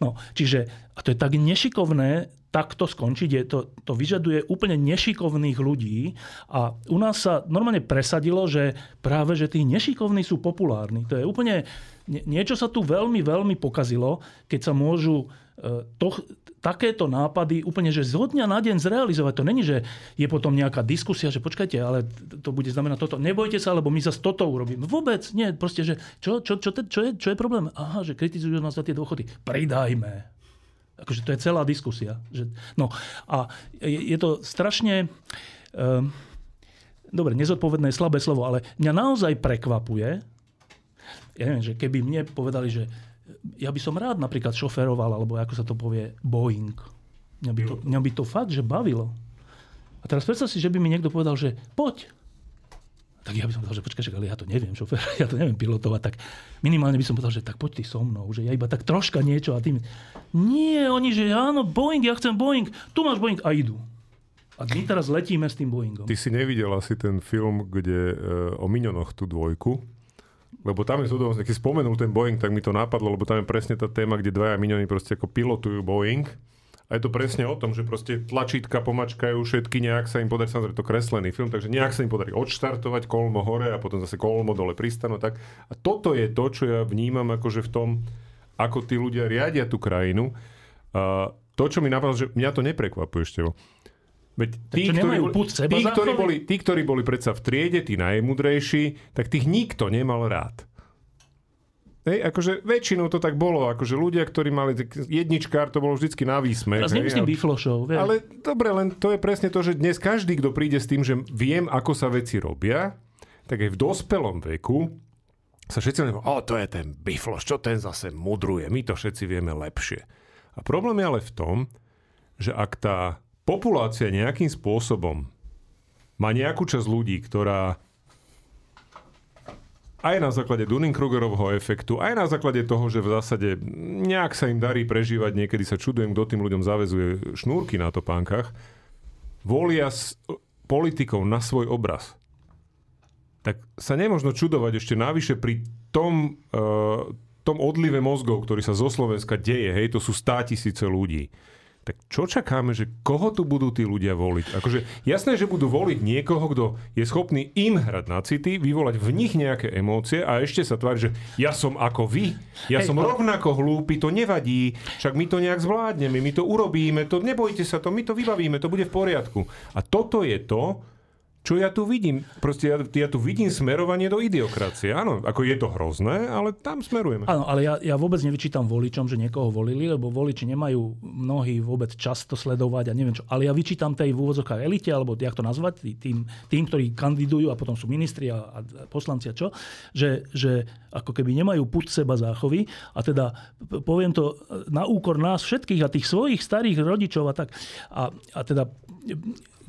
No, čiže, a to je tak nešikovné, takto skončiť. Je to, to vyžaduje úplne nešikovných ľudí a u nás sa normálne presadilo, že práve že tí nešikovní sú populárni. To je úplne niečo sa tu veľmi, veľmi pokazilo, keď sa môžu e, to, takéto nápady úplne, že z dňa na deň zrealizovať. To není, že je potom nejaká diskusia, že počkajte, ale to bude znamenať toto. Nebojte sa, lebo my sa toto urobíme. Vôbec nie. Proste, že čo, čo, čo, čo, je, čo je problém? Aha, že kritizujú nás za tie dôchody. Pridajme. Akože to je celá diskusia. Že, no a je, je to strašne... Um, dobre, nezodpovedné je slabé slovo, ale mňa naozaj prekvapuje, ja neviem, že keby mne povedali, že ja by som rád napríklad šoferoval, alebo ako sa to povie, Boeing. Mňa by to, mňa by to fakt, že bavilo. A teraz predstav si, že by mi niekto povedal, že poď. Tak ja by som povedal, že počkaj, ale ja to neviem, šofer, ja to neviem pilotovať, tak minimálne by som povedal, že tak poď ty so mnou, že ja iba tak troška niečo a tým... Nie, oni, že áno, Boeing, ja chcem Boeing, tu máš Boeing a idú. A my teraz letíme s tým Boeingom. Ty si nevidel asi ten film, kde e, o Minonoch tú dvojku, lebo tam je zhodou, keď spomenul ten Boeing, tak mi to napadlo, lebo tam je presne tá téma, kde dvaja Minoni proste ako pilotujú Boeing a je to presne o tom, že proste tlačítka pomačkajú všetky, nejak sa im podarí, samozrejme to kreslený film, takže nejak sa im podarí odštartovať kolmo hore a potom zase kolmo dole pristano. Tak. A toto je to, čo ja vnímam akože v tom, ako tí ľudia riadia tú krajinu. A to, čo mi napadlo, že mňa to neprekvapuje ešte. Veď tí, ktorí, boli, tí, ktorí, boli, tí, ktorí boli predsa v triede, tí najmudrejší, tak tých nikto nemal rád. Hej, akože väčšinou to tak bolo, akože ľudia, ktorí mali jedničkár, to bolo vždycky na výsmech. Teraz nemyslím biflošov. Ale dobre, len to je presne to, že dnes každý, kto príde s tým, že viem, ako sa veci robia, tak aj v dospelom veku sa všetci len o, to je ten bifloš, čo ten zase mudruje, my to všetci vieme lepšie. A problém je ale v tom, že ak tá populácia nejakým spôsobom má nejakú časť ľudí, ktorá aj na základe Dunning-Krugerovho efektu, aj na základe toho, že v zásade nejak sa im darí prežívať, niekedy sa čudujem, kto tým ľuďom zavezuje šnúrky na topánkach, volia s politikov na svoj obraz. Tak sa nemožno čudovať ešte navyše pri tom, uh, tom odlive mozgov, ktorý sa zo Slovenska deje, hej, to sú stá tisíce ľudí tak čo čakáme, že koho tu budú tí ľudia voliť? Akože jasné, že budú voliť niekoho, kto je schopný im hrať na city, vyvolať v nich nejaké emócie a ešte sa tvári, že ja som ako vy, ja Hej, som no. rovnako hlúpy, to nevadí, však my to nejak zvládneme, my to urobíme, to nebojte sa to, my to vybavíme, to bude v poriadku. A toto je to, čo ja tu vidím? Proste ja, ja tu vidím smerovanie do idiokracie. Áno, ako je to hrozné, ale tam smerujeme. Áno, ale ja, ja vôbec nevyčítam voličom, že niekoho volili, lebo voliči nemajú mnohí vôbec často sledovať a neviem čo. Ale ja vyčítam tej v elite, alebo jak to nazvať, tým, tým, ktorí kandidujú a potom sú ministri a, a poslanci a čo, že, že ako keby nemajú put seba záchovy a teda poviem to na úkor nás všetkých a tých svojich starých rodičov a tak. A, a teda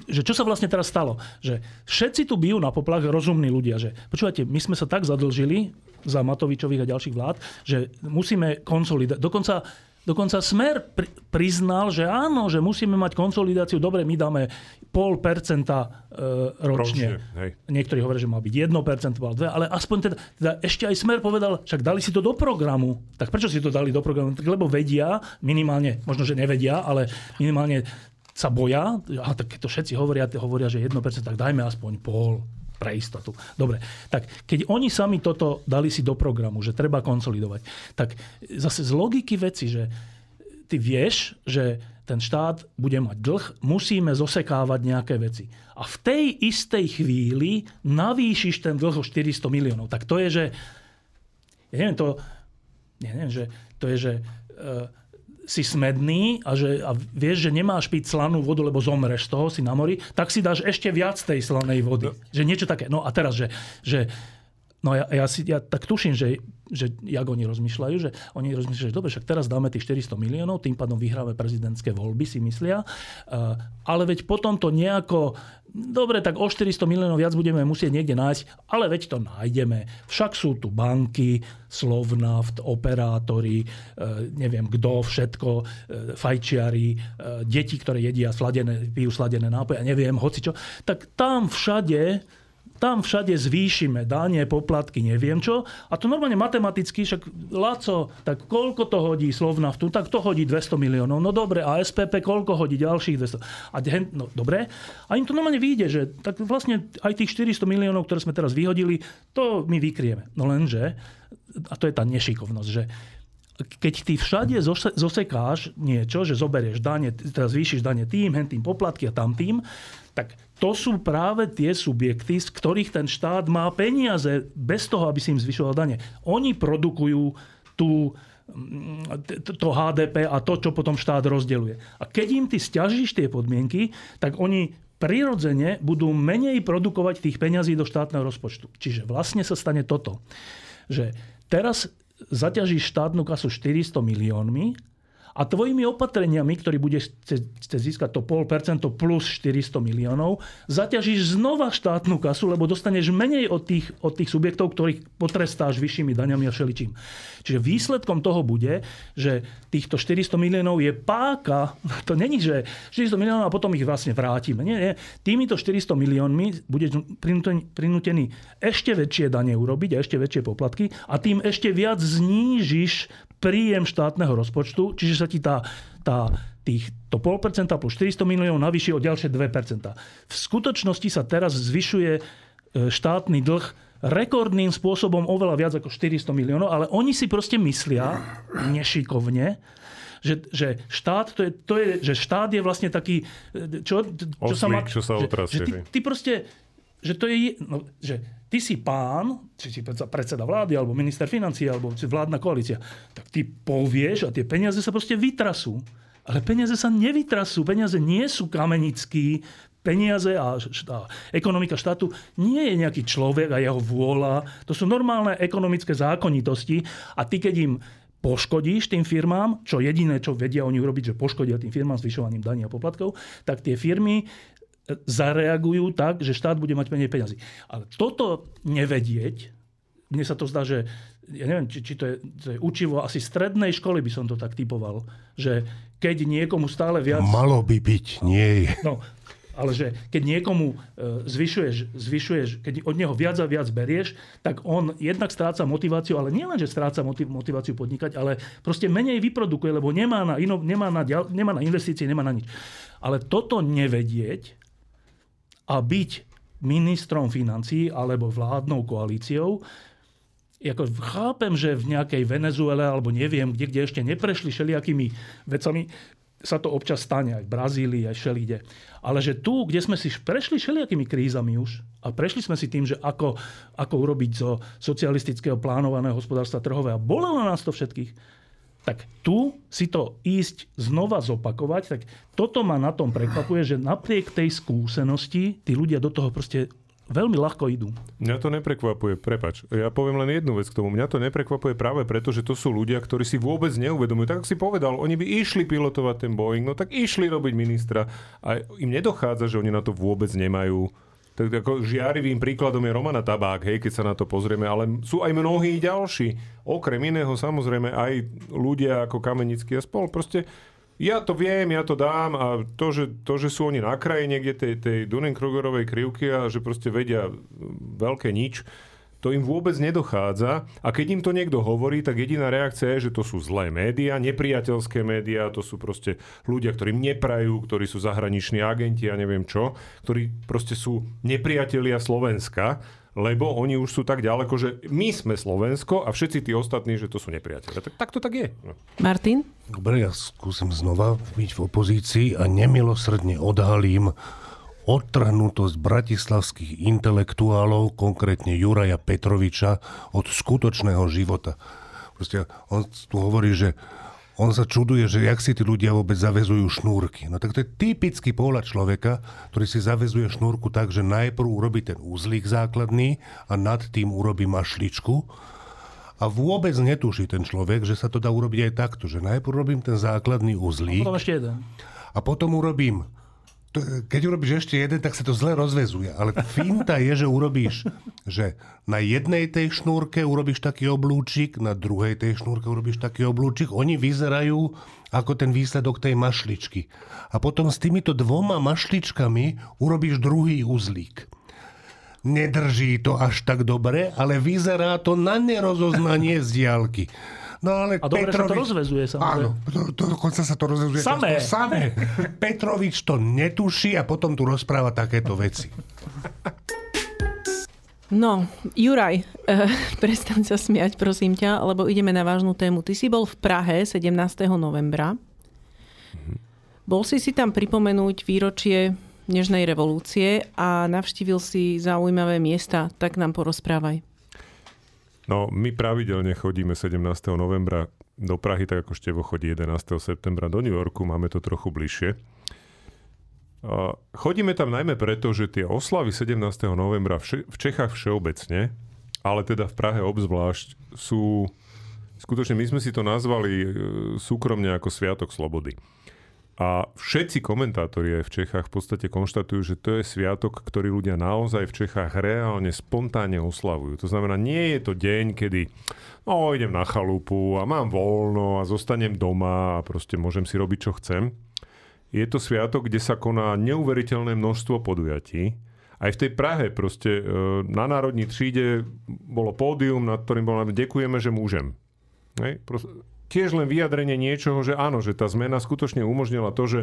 že čo sa vlastne teraz stalo? Že všetci tu bijú na poplach rozumní ľudia, že počúvate, my sme sa tak zadlžili za Matovičových a ďalších vlád, že musíme konsolidovať. Dokonca Dokonca Smer priznal, že áno, že musíme mať konsolidáciu. Dobre, my dáme pol percenta e, ročne. ročne Niektorí hovoria, že má byť 1%, ale aspoň teda, teda ešte aj Smer povedal, však dali si to do programu. Tak prečo si to dali do programu? Tak lebo vedia, minimálne, možno, že nevedia, ale minimálne sa boja, a tak keď to všetci hovoria, hovoria, že 1%, tak dajme aspoň pol pre istotu. Dobre, tak keď oni sami toto dali si do programu, že treba konsolidovať, tak zase z logiky veci, že ty vieš, že ten štát bude mať dlh, musíme zosekávať nejaké veci. A v tej istej chvíli navýšiš ten dlh o 400 miliónov. Tak to je, že... Ja neviem, to... Ja neviem, že to je, že... Uh, si smedný a, že, a vieš, že nemáš piť slanú vodu, lebo zomreš z toho, si na mori, tak si dáš ešte viac tej slanej vody. No. Že niečo také. No a teraz, že, že No ja, ja, si, ja tak tuším, že, že jak oni rozmýšľajú, že oni rozmýšľajú, že dobre, však teraz dáme tých 400 miliónov, tým pádom vyhráme prezidentské voľby, si myslia. Uh, ale veď potom to nejako, dobre, tak o 400 miliónov viac budeme musieť niekde nájsť, ale veď to nájdeme. Však sú tu banky, Slovnaft, operátori, uh, neviem kto, všetko, uh, fajčiari, deti, ktoré jedia sladené, pijú sladené nápoje, neviem, hoci čo. Tak tam všade tam všade zvýšime danie, poplatky, neviem čo. A to normálne matematicky, však Laco, tak koľko to hodí Slovnaftu, tak to hodí 200 miliónov. No dobre, a SPP koľko hodí ďalších 200? A no dobre. A im to normálne vyjde, že tak vlastne aj tých 400 miliónov, ktoré sme teraz vyhodili, to my vykrieme. No lenže, a to je tá nešikovnosť, že keď ty všade zosekáš niečo, že zoberieš dane, teraz zvýšiš dane tým, hen tým poplatky a tam tým, tak to sú práve tie subjekty, z ktorých ten štát má peniaze bez toho, aby si im zvyšoval dane. Oni produkujú tú, mm, to HDP a to, čo potom štát rozdeluje. A keď im ty stiažíš tie podmienky, tak oni prirodzene budú menej produkovať tých peňazí do štátneho rozpočtu. Čiže vlastne sa stane toto, že teraz zaťažíš štátnu kasu 400 miliónmi a tvojimi opatreniami, ktorý bude chce získať to 0,5% plus 400 miliónov, zaťažíš znova štátnu kasu, lebo dostaneš menej od tých, od tých subjektov, ktorých potrestáš vyššími daňami a všeličím. Čiže výsledkom toho bude, že týchto 400 miliónov je páka. To není, že 400 miliónov a potom ich vlastne vrátime. Nie, nie. Týmito 400 miliónmi budeš prinútený ešte väčšie dane urobiť a ešte väčšie poplatky a tým ešte viac znížiš príjem štátneho rozpočtu, čiže sa ti tá, tá tých, to 0,5% plus 400 miliónov navýši o ďalšie 2%. V skutočnosti sa teraz zvyšuje e, štátny dlh rekordným spôsobom oveľa viac ako 400 miliónov, ale oni si proste myslia nešikovne, že, že štát to je, to je, že štát je vlastne taký, e, čo, čo Oslík, sa má... Čo sa otrasie, že, že ty, ty proste, že to je, no, že ty si pán, či si predseda vlády, alebo minister financí, alebo vládna koalícia, tak ty povieš a tie peniaze sa proste vytrasú. Ale peniaze sa nevytrasú. Peniaze nie sú kamenický. Peniaze a, a ekonomika štátu nie je nejaký človek a jeho vôľa. To sú normálne ekonomické zákonitosti. A ty, keď im poškodíš tým firmám, čo jediné, čo vedia oni urobiť, že poškodia tým firmám zvyšovaním daní a poplatkov, tak tie firmy zareagujú tak, že štát bude mať menej peniazy. Ale toto nevedieť, mne sa to zdá, že ja neviem, či, či to, je, to je učivo asi strednej školy by som to tak typoval, že keď niekomu stále viac... Malo by byť, nie No, ale že keď niekomu e, zvyšuješ, zvyšuješ, keď od neho viac a viac berieš, tak on jednak stráca motiváciu, ale nie len, že stráca motiváciu podnikať, ale proste menej vyprodukuje, lebo nemá na, ino, nemá na, nemá na investície, nemá na nič. Ale toto nevedieť a byť ministrom financí alebo vládnou koalíciou, ako chápem, že v nejakej Venezuele alebo neviem, kde, kde ešte neprešli všelijakými vecami, sa to občas stane aj v Brazílii, aj všelide. Ale že tu, kde sme si prešli všelijakými krízami už a prešli sme si tým, že ako, ako urobiť zo socialistického plánovaného hospodárstva trhové a bolelo nás to všetkých, tak tu si to ísť znova zopakovať, tak toto ma na tom prekvapuje, že napriek tej skúsenosti tí ľudia do toho proste veľmi ľahko idú. Mňa to neprekvapuje, prepač. Ja poviem len jednu vec k tomu. Mňa to neprekvapuje práve preto, že to sú ľudia, ktorí si vôbec neuvedomujú. Tak ako si povedal, oni by išli pilotovať ten Boeing, no tak išli robiť ministra a im nedochádza, že oni na to vôbec nemajú tak ako žiarivým príkladom je Romana Tabák, hej, keď sa na to pozrieme, ale sú aj mnohí ďalší. Okrem iného samozrejme aj ľudia ako Kamenický a spol. Proste ja to viem, ja to dám a to, že, to, že sú oni na kraji niekde tej, tej Dunning-Krugerovej krivky a že proste vedia veľké nič, to im vôbec nedochádza a keď im to niekto hovorí, tak jediná reakcia je, že to sú zlé médiá, nepriateľské médiá, to sú proste ľudia, ktorým neprajú, ktorí sú zahraniční agenti a neviem čo, ktorí proste sú nepriatelia Slovenska, lebo oni už sú tak ďaleko, že my sme Slovensko a všetci tí ostatní, že to sú nepriatelia. Tak, tak to tak je. No. Martin? Dobre, ja skúsim znova byť v opozícii a nemilosrdne odhalím odtrhnutosť bratislavských intelektuálov, konkrétne Juraja Petroviča, od skutočného života. Proste on tu hovorí, že on sa čuduje, že jak si tí ľudia vôbec zavezujú šnúrky. No tak to je typický pohľad človeka, ktorý si zavezuje šnúrku tak, že najprv urobí ten úzlík základný a nad tým urobí mašličku. A vôbec netuší ten človek, že sa to dá urobiť aj takto, že najprv robím ten základný uzlík. A potom ešte jeden. A potom urobím keď urobíš ešte jeden, tak sa to zle rozvezuje. Ale finta je, že urobíš, že na jednej tej šnúrke urobíš taký oblúčik, na druhej tej šnúrke urobíš taký oblúčik. Oni vyzerajú ako ten výsledok tej mašličky. A potom s týmito dvoma mašličkami urobíš druhý uzlík. Nedrží to až tak dobre, ale vyzerá to na nerozoznanie z diálky. No ale a dobre Petrovič... sa to rozvezuje, samozrejme. Áno, to, to, dokonca sa to rozvezuje. Samé. To, samé. Petrovič to netuší a potom tu rozpráva takéto veci. No, Juraj, eh, prestaň sa smiať, prosím ťa, lebo ideme na vážnu tému. Ty si bol v Prahe 17. novembra. Bol si si tam pripomenúť výročie Nežnej revolúcie a navštívil si zaujímavé miesta. Tak nám porozprávaj. No, my pravidelne chodíme 17. novembra do Prahy, tak ako Števo chodí 11. septembra do New Yorku, máme to trochu bližšie. Chodíme tam najmä preto, že tie oslavy 17. novembra v Čechách všeobecne, ale teda v Prahe obzvlášť, sú skutočne, my sme si to nazvali e, súkromne ako Sviatok slobody. A všetci komentátori aj v Čechách v podstate konštatujú, že to je sviatok, ktorý ľudia naozaj v Čechách reálne spontánne oslavujú. To znamená, nie je to deň, kedy no, idem na chalupu a mám voľno a zostanem doma a proste môžem si robiť, čo chcem. Je to sviatok, kde sa koná neuveriteľné množstvo podujatí. Aj v tej Prahe proste e, na Národní tříde bolo pódium, nad ktorým bolo ďakujeme, že môžem. Hej? Tiež len vyjadrenie niečoho, že áno, že tá zmena skutočne umožnila to, že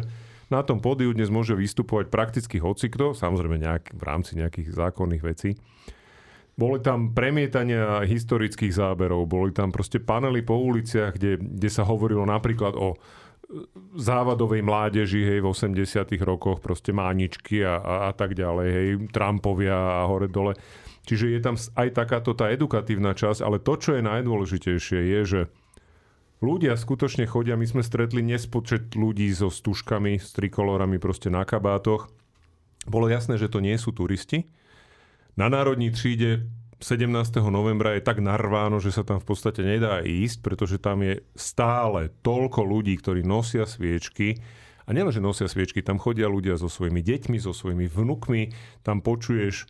na tom pódiu dnes môže vystupovať prakticky hocikto, samozrejme nejak, v rámci nejakých zákonných vecí. Boli tam premietania historických záberov, boli tam proste panely po uliciach, kde, kde sa hovorilo napríklad o e, závadovej mládeži hej, v 80 rokoch, proste máničky a, a, a tak ďalej, hej, Trumpovia a hore dole. Čiže je tam aj takáto tá edukatívna časť, ale to, čo je najdôležitejšie, je, že ľudia skutočne chodia, my sme stretli nespočet ľudí so stužkami, s trikolorami proste na kabátoch. Bolo jasné, že to nie sú turisti. Na Národní tříde 17. novembra je tak narváno, že sa tam v podstate nedá ísť, pretože tam je stále toľko ľudí, ktorí nosia sviečky. A nielen, nosia sviečky, tam chodia ľudia so svojimi deťmi, so svojimi vnukmi, tam počuješ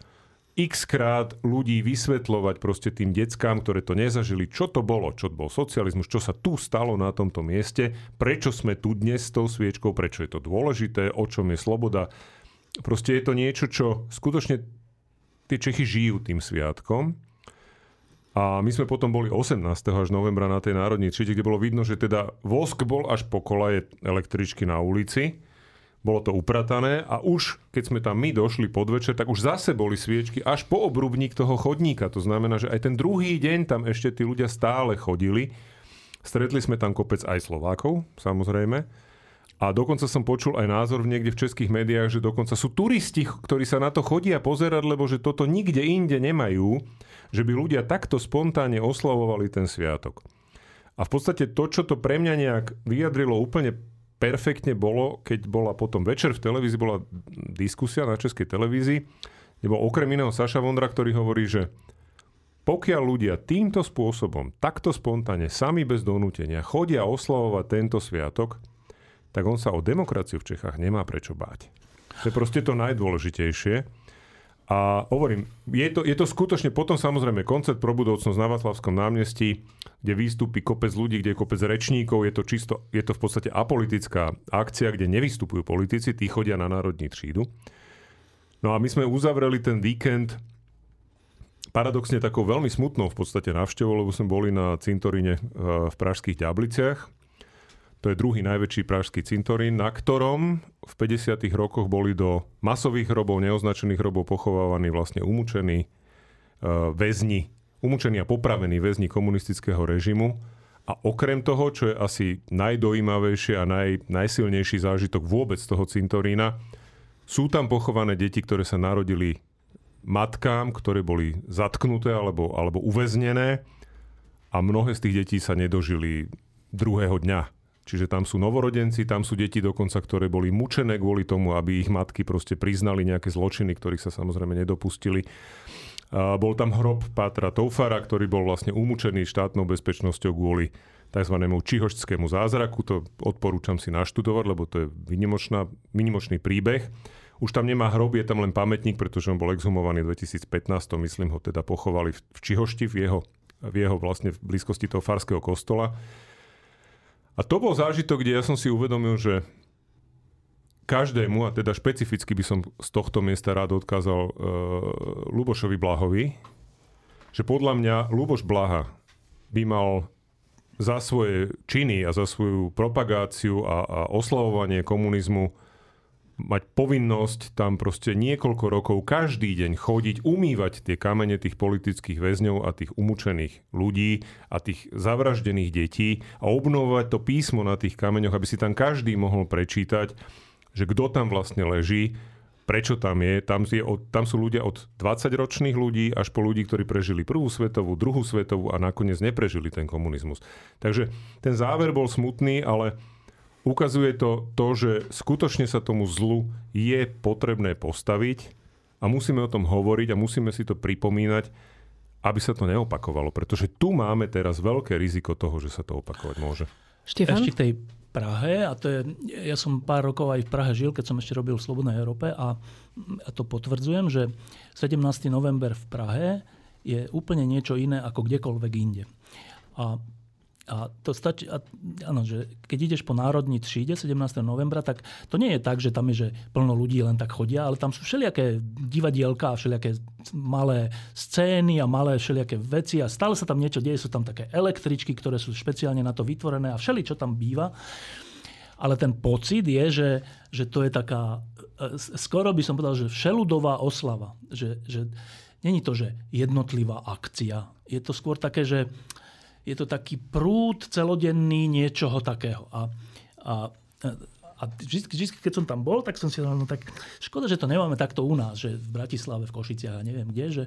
x krát ľudí vysvetľovať proste tým deckám, ktoré to nezažili, čo to bolo, čo bol socializmus, čo sa tu stalo na tomto mieste, prečo sme tu dnes s tou sviečkou, prečo je to dôležité, o čom je sloboda. Proste je to niečo, čo skutočne tie Čechy žijú tým sviatkom. A my sme potom boli 18. až novembra na tej národní tříde, kde bolo vidno, že teda vosk bol až po kolaje električky na ulici bolo to upratané a už keď sme tam my došli podvečer, tak už zase boli sviečky až po obrubník toho chodníka. To znamená, že aj ten druhý deň tam ešte tí ľudia stále chodili. Stretli sme tam kopec aj Slovákov, samozrejme. A dokonca som počul aj názor niekde v českých médiách, že dokonca sú turisti, ktorí sa na to chodia pozerať, lebo že toto nikde inde nemajú, že by ľudia takto spontánne oslavovali ten sviatok. A v podstate to, čo to pre mňa nejak vyjadrilo úplne perfektne bolo, keď bola potom večer v televízii, bola diskusia na českej televízii, kde bol okrem iného Saša Vondra, ktorý hovorí, že pokiaľ ľudia týmto spôsobom, takto spontánne, sami bez donútenia chodia oslavovať tento sviatok, tak on sa o demokraciu v Čechách nemá prečo báť. To je proste to najdôležitejšie. A hovorím, je to, je to skutočne potom samozrejme koncert pro budúcnosť na Václavskom námestí, kde výstupí kopec ľudí, kde je kopec rečníkov, je to čisto, je to v podstate apolitická akcia, kde nevystupujú politici, tí chodia na národní třídu. No a my sme uzavreli ten víkend paradoxne takou veľmi smutnou v podstate návštevou, lebo sme boli na cintoríne eh, v Pražských Ďabliciach, to je druhý najväčší pražský cintorín, na ktorom v 50. rokoch boli do masových hrobov, neoznačených hrobov pochovávaní vlastne umúčení uh, väzni, umúčení a popravení väzni komunistického režimu. A okrem toho, čo je asi najdojímavejšie a naj, najsilnejší zážitok vôbec toho cintorína, sú tam pochované deti, ktoré sa narodili matkám, ktoré boli zatknuté alebo, alebo uväznené a mnohé z tých detí sa nedožili druhého dňa Čiže tam sú novorodenci, tam sú deti dokonca, ktoré boli mučené kvôli tomu, aby ich matky proste priznali nejaké zločiny, ktorých sa samozrejme nedopustili. Bol tam hrob Pátra Toufara, ktorý bol vlastne umúčený štátnou bezpečnosťou kvôli tzv. čihošskému zázraku. To odporúčam si naštudovať, lebo to je vynimočný príbeh. Už tam nemá hrob, je tam len pamätník, pretože on bol exhumovaný v 2015, myslím ho teda pochovali v Čihošti, v jeho, v jeho vlastne v blízkosti toho farského kostola. A to bol zážitok, kde ja som si uvedomil, že každému, a teda špecificky by som z tohto miesta rád odkázal uh, Lubošovi Blahovi, že podľa mňa Luboš Blaha by mal za svoje činy a za svoju propagáciu a, a oslavovanie komunizmu mať povinnosť tam proste niekoľko rokov každý deň chodiť, umývať tie kamene tých politických väzňov a tých umúčených ľudí a tých zavraždených detí a obnovovať to písmo na tých kameňoch, aby si tam každý mohol prečítať, že kto tam vlastne leží, prečo tam je. Tam, je od, tam sú ľudia od 20-ročných ľudí až po ľudí, ktorí prežili prvú svetovú, druhú svetovú a nakoniec neprežili ten komunizmus. Takže ten záver bol smutný, ale ukazuje to to, že skutočne sa tomu zlu je potrebné postaviť a musíme o tom hovoriť a musíme si to pripomínať, aby sa to neopakovalo. Pretože tu máme teraz veľké riziko toho, že sa to opakovať môže. Štefan? Ešte k tej Prahe, a to je, ja som pár rokov aj v Prahe žil, keď som ešte robil v Slobodnej Európe a, a to potvrdzujem, že 17. november v Prahe je úplne niečo iné ako kdekoľvek inde. A a to stačí, a, áno, že keď ideš po Národní tříde 17. novembra, tak to nie je tak, že tam je, že plno ľudí len tak chodia, ale tam sú všelijaké divadielka a všelijaké malé scény a malé všelijaké veci a stále sa tam niečo deje, sú tam také električky, ktoré sú špeciálne na to vytvorené a všeli, čo tam býva. Ale ten pocit je, že, že to je taká, e, skoro by som povedal, že všeludová oslava. Že, že není to, že jednotlivá akcia. Je to skôr také, že je to taký prúd celodenný niečoho takého. A, a, a vždy, vždy, keď som tam bol, tak som si no tak škoda, že to nemáme takto u nás, že v Bratislave, v Košiciach a neviem kde, že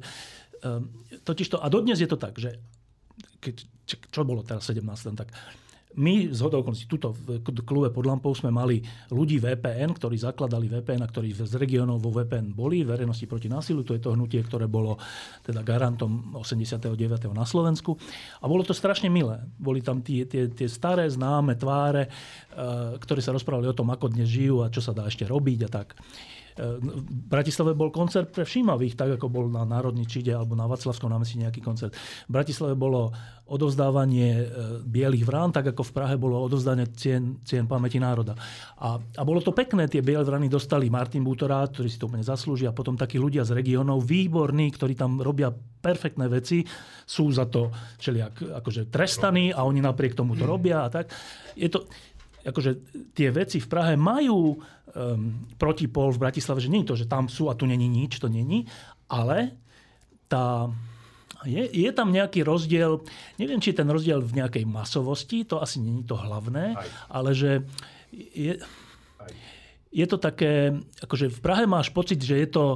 um, totiž to, a dodnes je to tak, že keď, čo bolo teraz 17. tak my z okolností tuto v klube pod lampou sme mali ľudí VPN, ktorí zakladali VPN a ktorí z regionov vo VPN boli, verejnosti proti násilu, to je to hnutie, ktoré bolo teda garantom 89. na Slovensku. A bolo to strašne milé. Boli tam tie, tie, tie staré známe tváre, eh, ktoré sa rozprávali o tom, ako dnes žijú a čo sa dá ešte robiť a tak. V Bratislave bol koncert pre všímavých, tak ako bol na Národní čide alebo na Vaclavskom námestí nejaký koncert. V Bratislave bolo odovzdávanie e, bielých vrán, tak ako v Prahe bolo odovzdanie cien, cien pamäti národa. A, a bolo to pekné, tie biele vrany dostali Martin Butorá, ktorý si to úplne zaslúži, a potom takí ľudia z regiónov, výborní, ktorí tam robia perfektné veci, sú za to všelijak akože trestaní a oni napriek tomu to robia a tak. Je to, akože tie veci v Prahe majú um, protipol v Bratislave, že nie je to, že tam sú a tu není nič, to není, ale tá, je, je tam nejaký rozdiel, neviem, či je ten rozdiel v nejakej masovosti, to asi není to hlavné, Aj. ale že je, je to také, akože v Prahe máš pocit, že je to,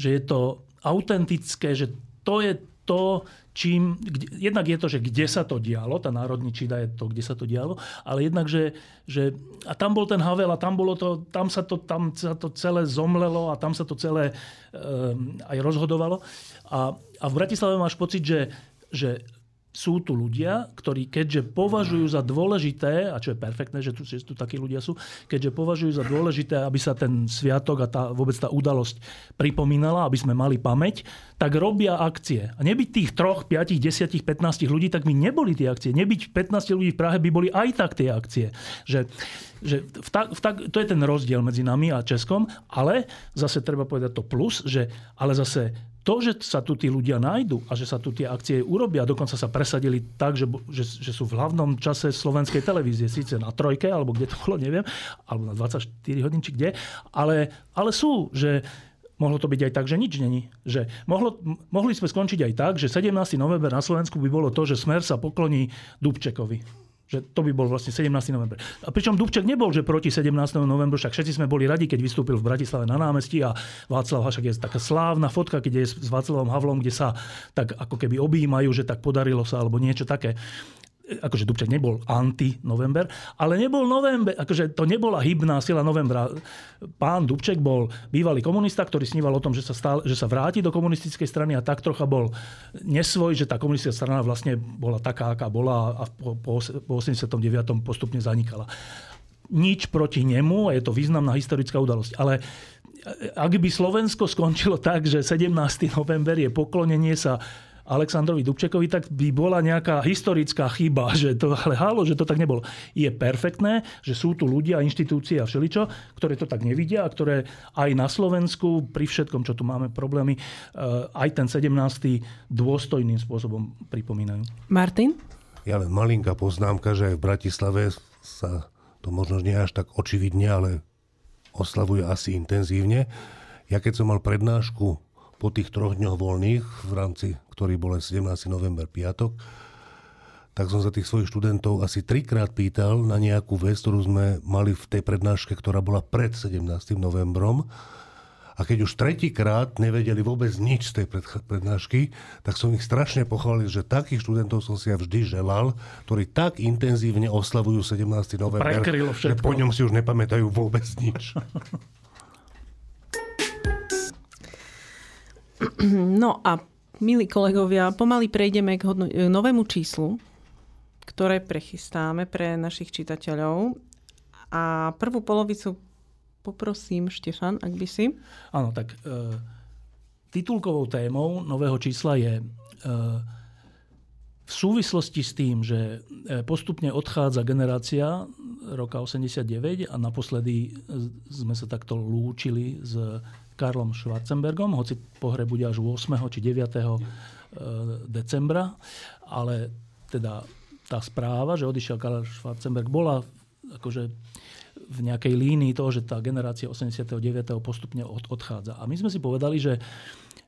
že je to autentické, že to je to, čím, kde, jednak je to, že kde sa to dialo, tá národní čída je to, kde sa to dialo, ale jednak, že, že a tam bol ten Havel a tam, bolo to, tam, sa to, tam sa to celé zomlelo a tam sa to celé um, aj rozhodovalo. A, a v Bratislave máš pocit, že, že sú tu ľudia, ktorí keďže považujú za dôležité, a čo je perfektné, že tu, že tu takí ľudia sú, keďže považujú za dôležité, aby sa ten sviatok a tá, vôbec tá udalosť pripomínala, aby sme mali pamäť, tak robia akcie. A nebyť tých troch, 5, 10, 15 ľudí, tak by neboli tie akcie. Nebyť 15 ľudí v Prahe by boli aj tak tie akcie. Že, že v ta, v ta, to je ten rozdiel medzi nami a Českom, ale zase treba povedať to plus, že ale zase to, že sa tu tí ľudia nájdu a že sa tu tie akcie urobia, dokonca sa presadili tak, že, že, že sú v hlavnom čase slovenskej televízie, síce na trojke, alebo kde to bolo, neviem, alebo na 24 hodín, či kde, ale, ale sú, že mohlo to byť aj tak, že nič není. Že mohlo, mohli sme skončiť aj tak, že 17. november na Slovensku by bolo to, že Smer sa pokloní Dubčekovi že to by bol vlastne 17. november. A pričom Dubček nebol, že proti 17. novembru, však všetci sme boli radi, keď vystúpil v Bratislave na námestí a Václav Hašak je taká slávna fotka, keď je s Václavom Havlom, kde sa tak ako keby objímajú, že tak podarilo sa alebo niečo také akože Dubček nebol anti-november, ale nebol november, akože to nebola hybná sila novembra. Pán Dubček bol bývalý komunista, ktorý sníval o tom, že sa, stále, že sa vráti do komunistickej strany a tak trocha bol nesvoj, že tá komunistická strana vlastne bola taká, aká bola a po, po, po 89. postupne zanikala. Nič proti nemu a je to významná historická udalosť. Ale ak by Slovensko skončilo tak, že 17. november je poklonenie sa Aleksandrovi Dubčekovi, tak by bola nejaká historická chyba, že to, ale hálo, že to tak nebolo. Je perfektné, že sú tu ľudia, inštitúcie a všeličo, ktoré to tak nevidia a ktoré aj na Slovensku, pri všetkom, čo tu máme problémy, eh, aj ten 17. dôstojným spôsobom pripomínajú. Martin? Ja len malinká poznámka, že aj v Bratislave sa to možno nie až tak očividne, ale oslavuje asi intenzívne. Ja keď som mal prednášku po tých troch dňoch voľných, v rámci ktorý bol 17. november piatok, tak som sa tých svojich študentov asi trikrát pýtal na nejakú vec, ktorú sme mali v tej prednáške, ktorá bola pred 17. novembrom. A A keď už tretíkrát nevedeli vôbec nič z tej prednášky, tak som ich strašne pochválil, že takých študentov som si ja vždy želal, ktorí tak intenzívne oslavujú 17. november, že po ňom si už nepamätajú vôbec nič. No a milí kolegovia, pomaly prejdeme k hodno- novému číslu, ktoré prechystáme pre našich čitateľov. A prvú polovicu poprosím, Štefan, ak by si. Áno, tak e, titulkovou témou nového čísla je e, v súvislosti s tým, že e, postupne odchádza generácia roka 89 a naposledy sme sa takto lúčili s Karlom Schwarzenbergom, hoci pohre bude až 8. či 9. E, decembra, ale teda tá správa, že odišiel Karl Schwarzenberg, bola akože v nejakej línii toho, že tá generácia 89. postupne od, odchádza. A my sme si povedali, že,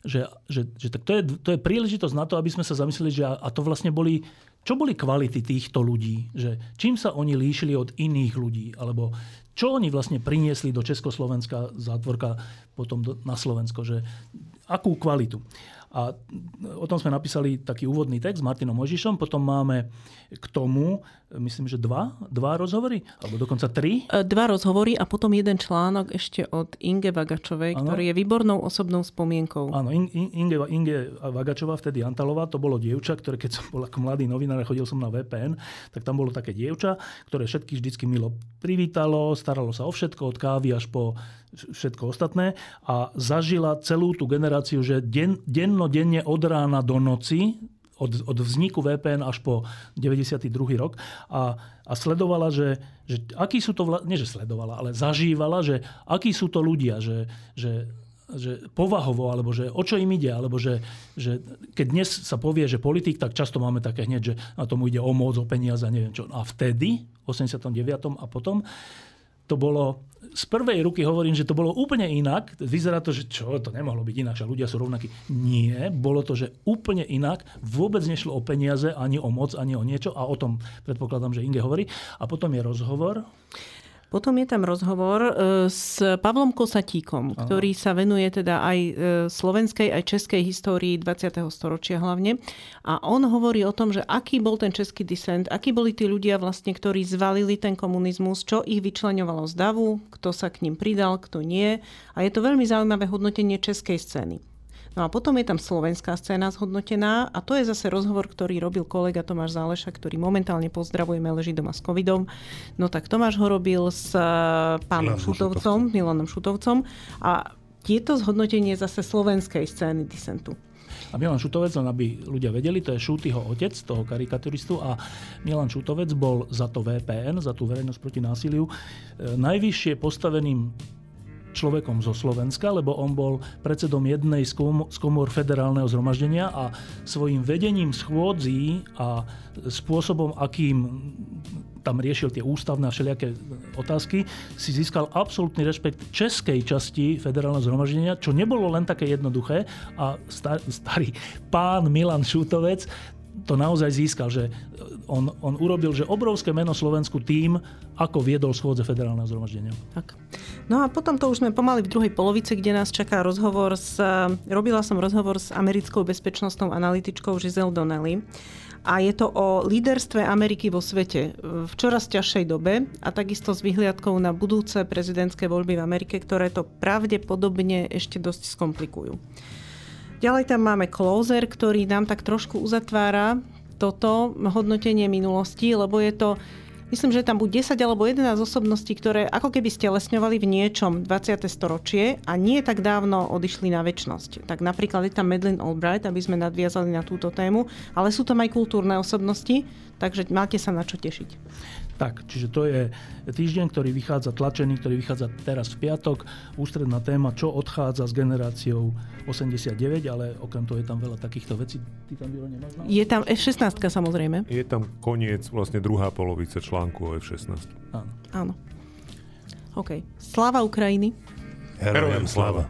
že, že, že tak to, je, to je príležitosť na to, aby sme sa zamysleli, že a, a to vlastne boli, čo boli kvality týchto ľudí, že čím sa oni líšili od iných ľudí, alebo čo oni vlastne priniesli do Československa, zátvorka potom do, na Slovensko, že akú kvalitu. A o tom sme napísali taký úvodný text s Martinom Možišom. Potom máme k tomu, myslím, že dva, dva rozhovory, alebo dokonca tri. E, dva rozhovory a potom jeden článok ešte od Inge Vagačovej, ano. ktorý je výbornou osobnou spomienkou. Áno, Inge, Inge Vagačová, vtedy Antalová, to bolo dievča, ktoré keď som bol ako mladý novinár chodil som na VPN, tak tam bolo také dievča, ktoré všetky vždycky milo privítalo, staralo sa o všetko, od kávy až po všetko ostatné a zažila celú tú generáciu, že den, dennodenne od rána do noci, od, od vzniku VPN až po 92. rok a, a sledovala, že, že akí sú to, vla, nie že sledovala, ale zažívala, že akí sú to ľudia, že, že že povahovo, alebo že o čo im ide, alebo že, že keď dnes sa povie, že politik, tak často máme také hneď, že na tomu ide o moc, o peniaze neviem čo. A vtedy, v 89. a potom, to bolo, z prvej ruky hovorím, že to bolo úplne inak. Vyzerá to, že čo, to nemohlo byť inak, že ľudia sú rovnakí. Nie, bolo to, že úplne inak. Vôbec nešlo o peniaze, ani o moc, ani o niečo. A o tom predpokladám, že Inge hovorí. A potom je rozhovor. Potom je tam rozhovor e, s Pavlom Kosatíkom, Aha. ktorý sa venuje teda aj e, slovenskej, aj českej histórii 20. storočia hlavne. A on hovorí o tom, že aký bol ten český disent, akí boli tí ľudia vlastne, ktorí zvalili ten komunizmus, čo ich vyčleňovalo z davu, kto sa k ním pridal, kto nie. A je to veľmi zaujímavé hodnotenie českej scény. No a potom je tam slovenská scéna zhodnotená a to je zase rozhovor, ktorý robil kolega Tomáš Záleša, ktorý momentálne pozdravujeme, leží doma s covidom. No tak Tomáš ho robil s eh, pánom Šutovcom, Milanom Šutovcom a tieto zhodnotenie zase slovenskej scény disentu. A Milan Šutovec, len aby ľudia vedeli, to je Šútyho otec, toho karikaturistu a Milan Šutovec bol za to VPN, za tú verejnosť proti násiliu, eh, najvyššie postaveným človekom zo Slovenska, lebo on bol predsedom jednej z komor federálneho zhromaždenia a svojim vedením schôdzí a spôsobom, akým tam riešil tie ústavné a všelijaké otázky, si získal absolútny rešpekt českej časti federálneho zhromaždenia, čo nebolo len také jednoduché. A starý pán Milan Šútovec to naozaj získal, že on, on urobil že obrovské meno Slovensku tým, ako viedol schôdze federálneho zhromaždenia. Tak. No a potom to už sme pomali v druhej polovici, kde nás čaká rozhovor s... Robila som rozhovor s americkou bezpečnostnou analytičkou Giselle Donnelly a je to o líderstve Ameriky vo svete v čoraz ťažšej dobe a takisto s vyhliadkou na budúce prezidentské voľby v Amerike, ktoré to pravdepodobne ešte dosť skomplikujú. Ďalej tam máme closer, ktorý nám tak trošku uzatvára toto hodnotenie minulosti, lebo je to Myslím, že tam buď 10 alebo 11 osobností, ktoré ako keby stelesňovali v niečom 20. storočie a nie tak dávno odišli na väčnosť. Tak napríklad je tam Madeleine Albright, aby sme nadviazali na túto tému, ale sú tam aj kultúrne osobnosti, takže máte sa na čo tešiť. Tak, čiže to je týždeň, ktorý vychádza tlačený, ktorý vychádza teraz v piatok. Ústredná téma, čo odchádza s generáciou 89, ale okrem toho je tam veľa takýchto vecí. Ty tam nemáš? Je tam F16 samozrejme. Je tam koniec, vlastne druhá polovica článku o F16. Áno. Áno. OK. Sláva Ukrajiny. Herojem sláva.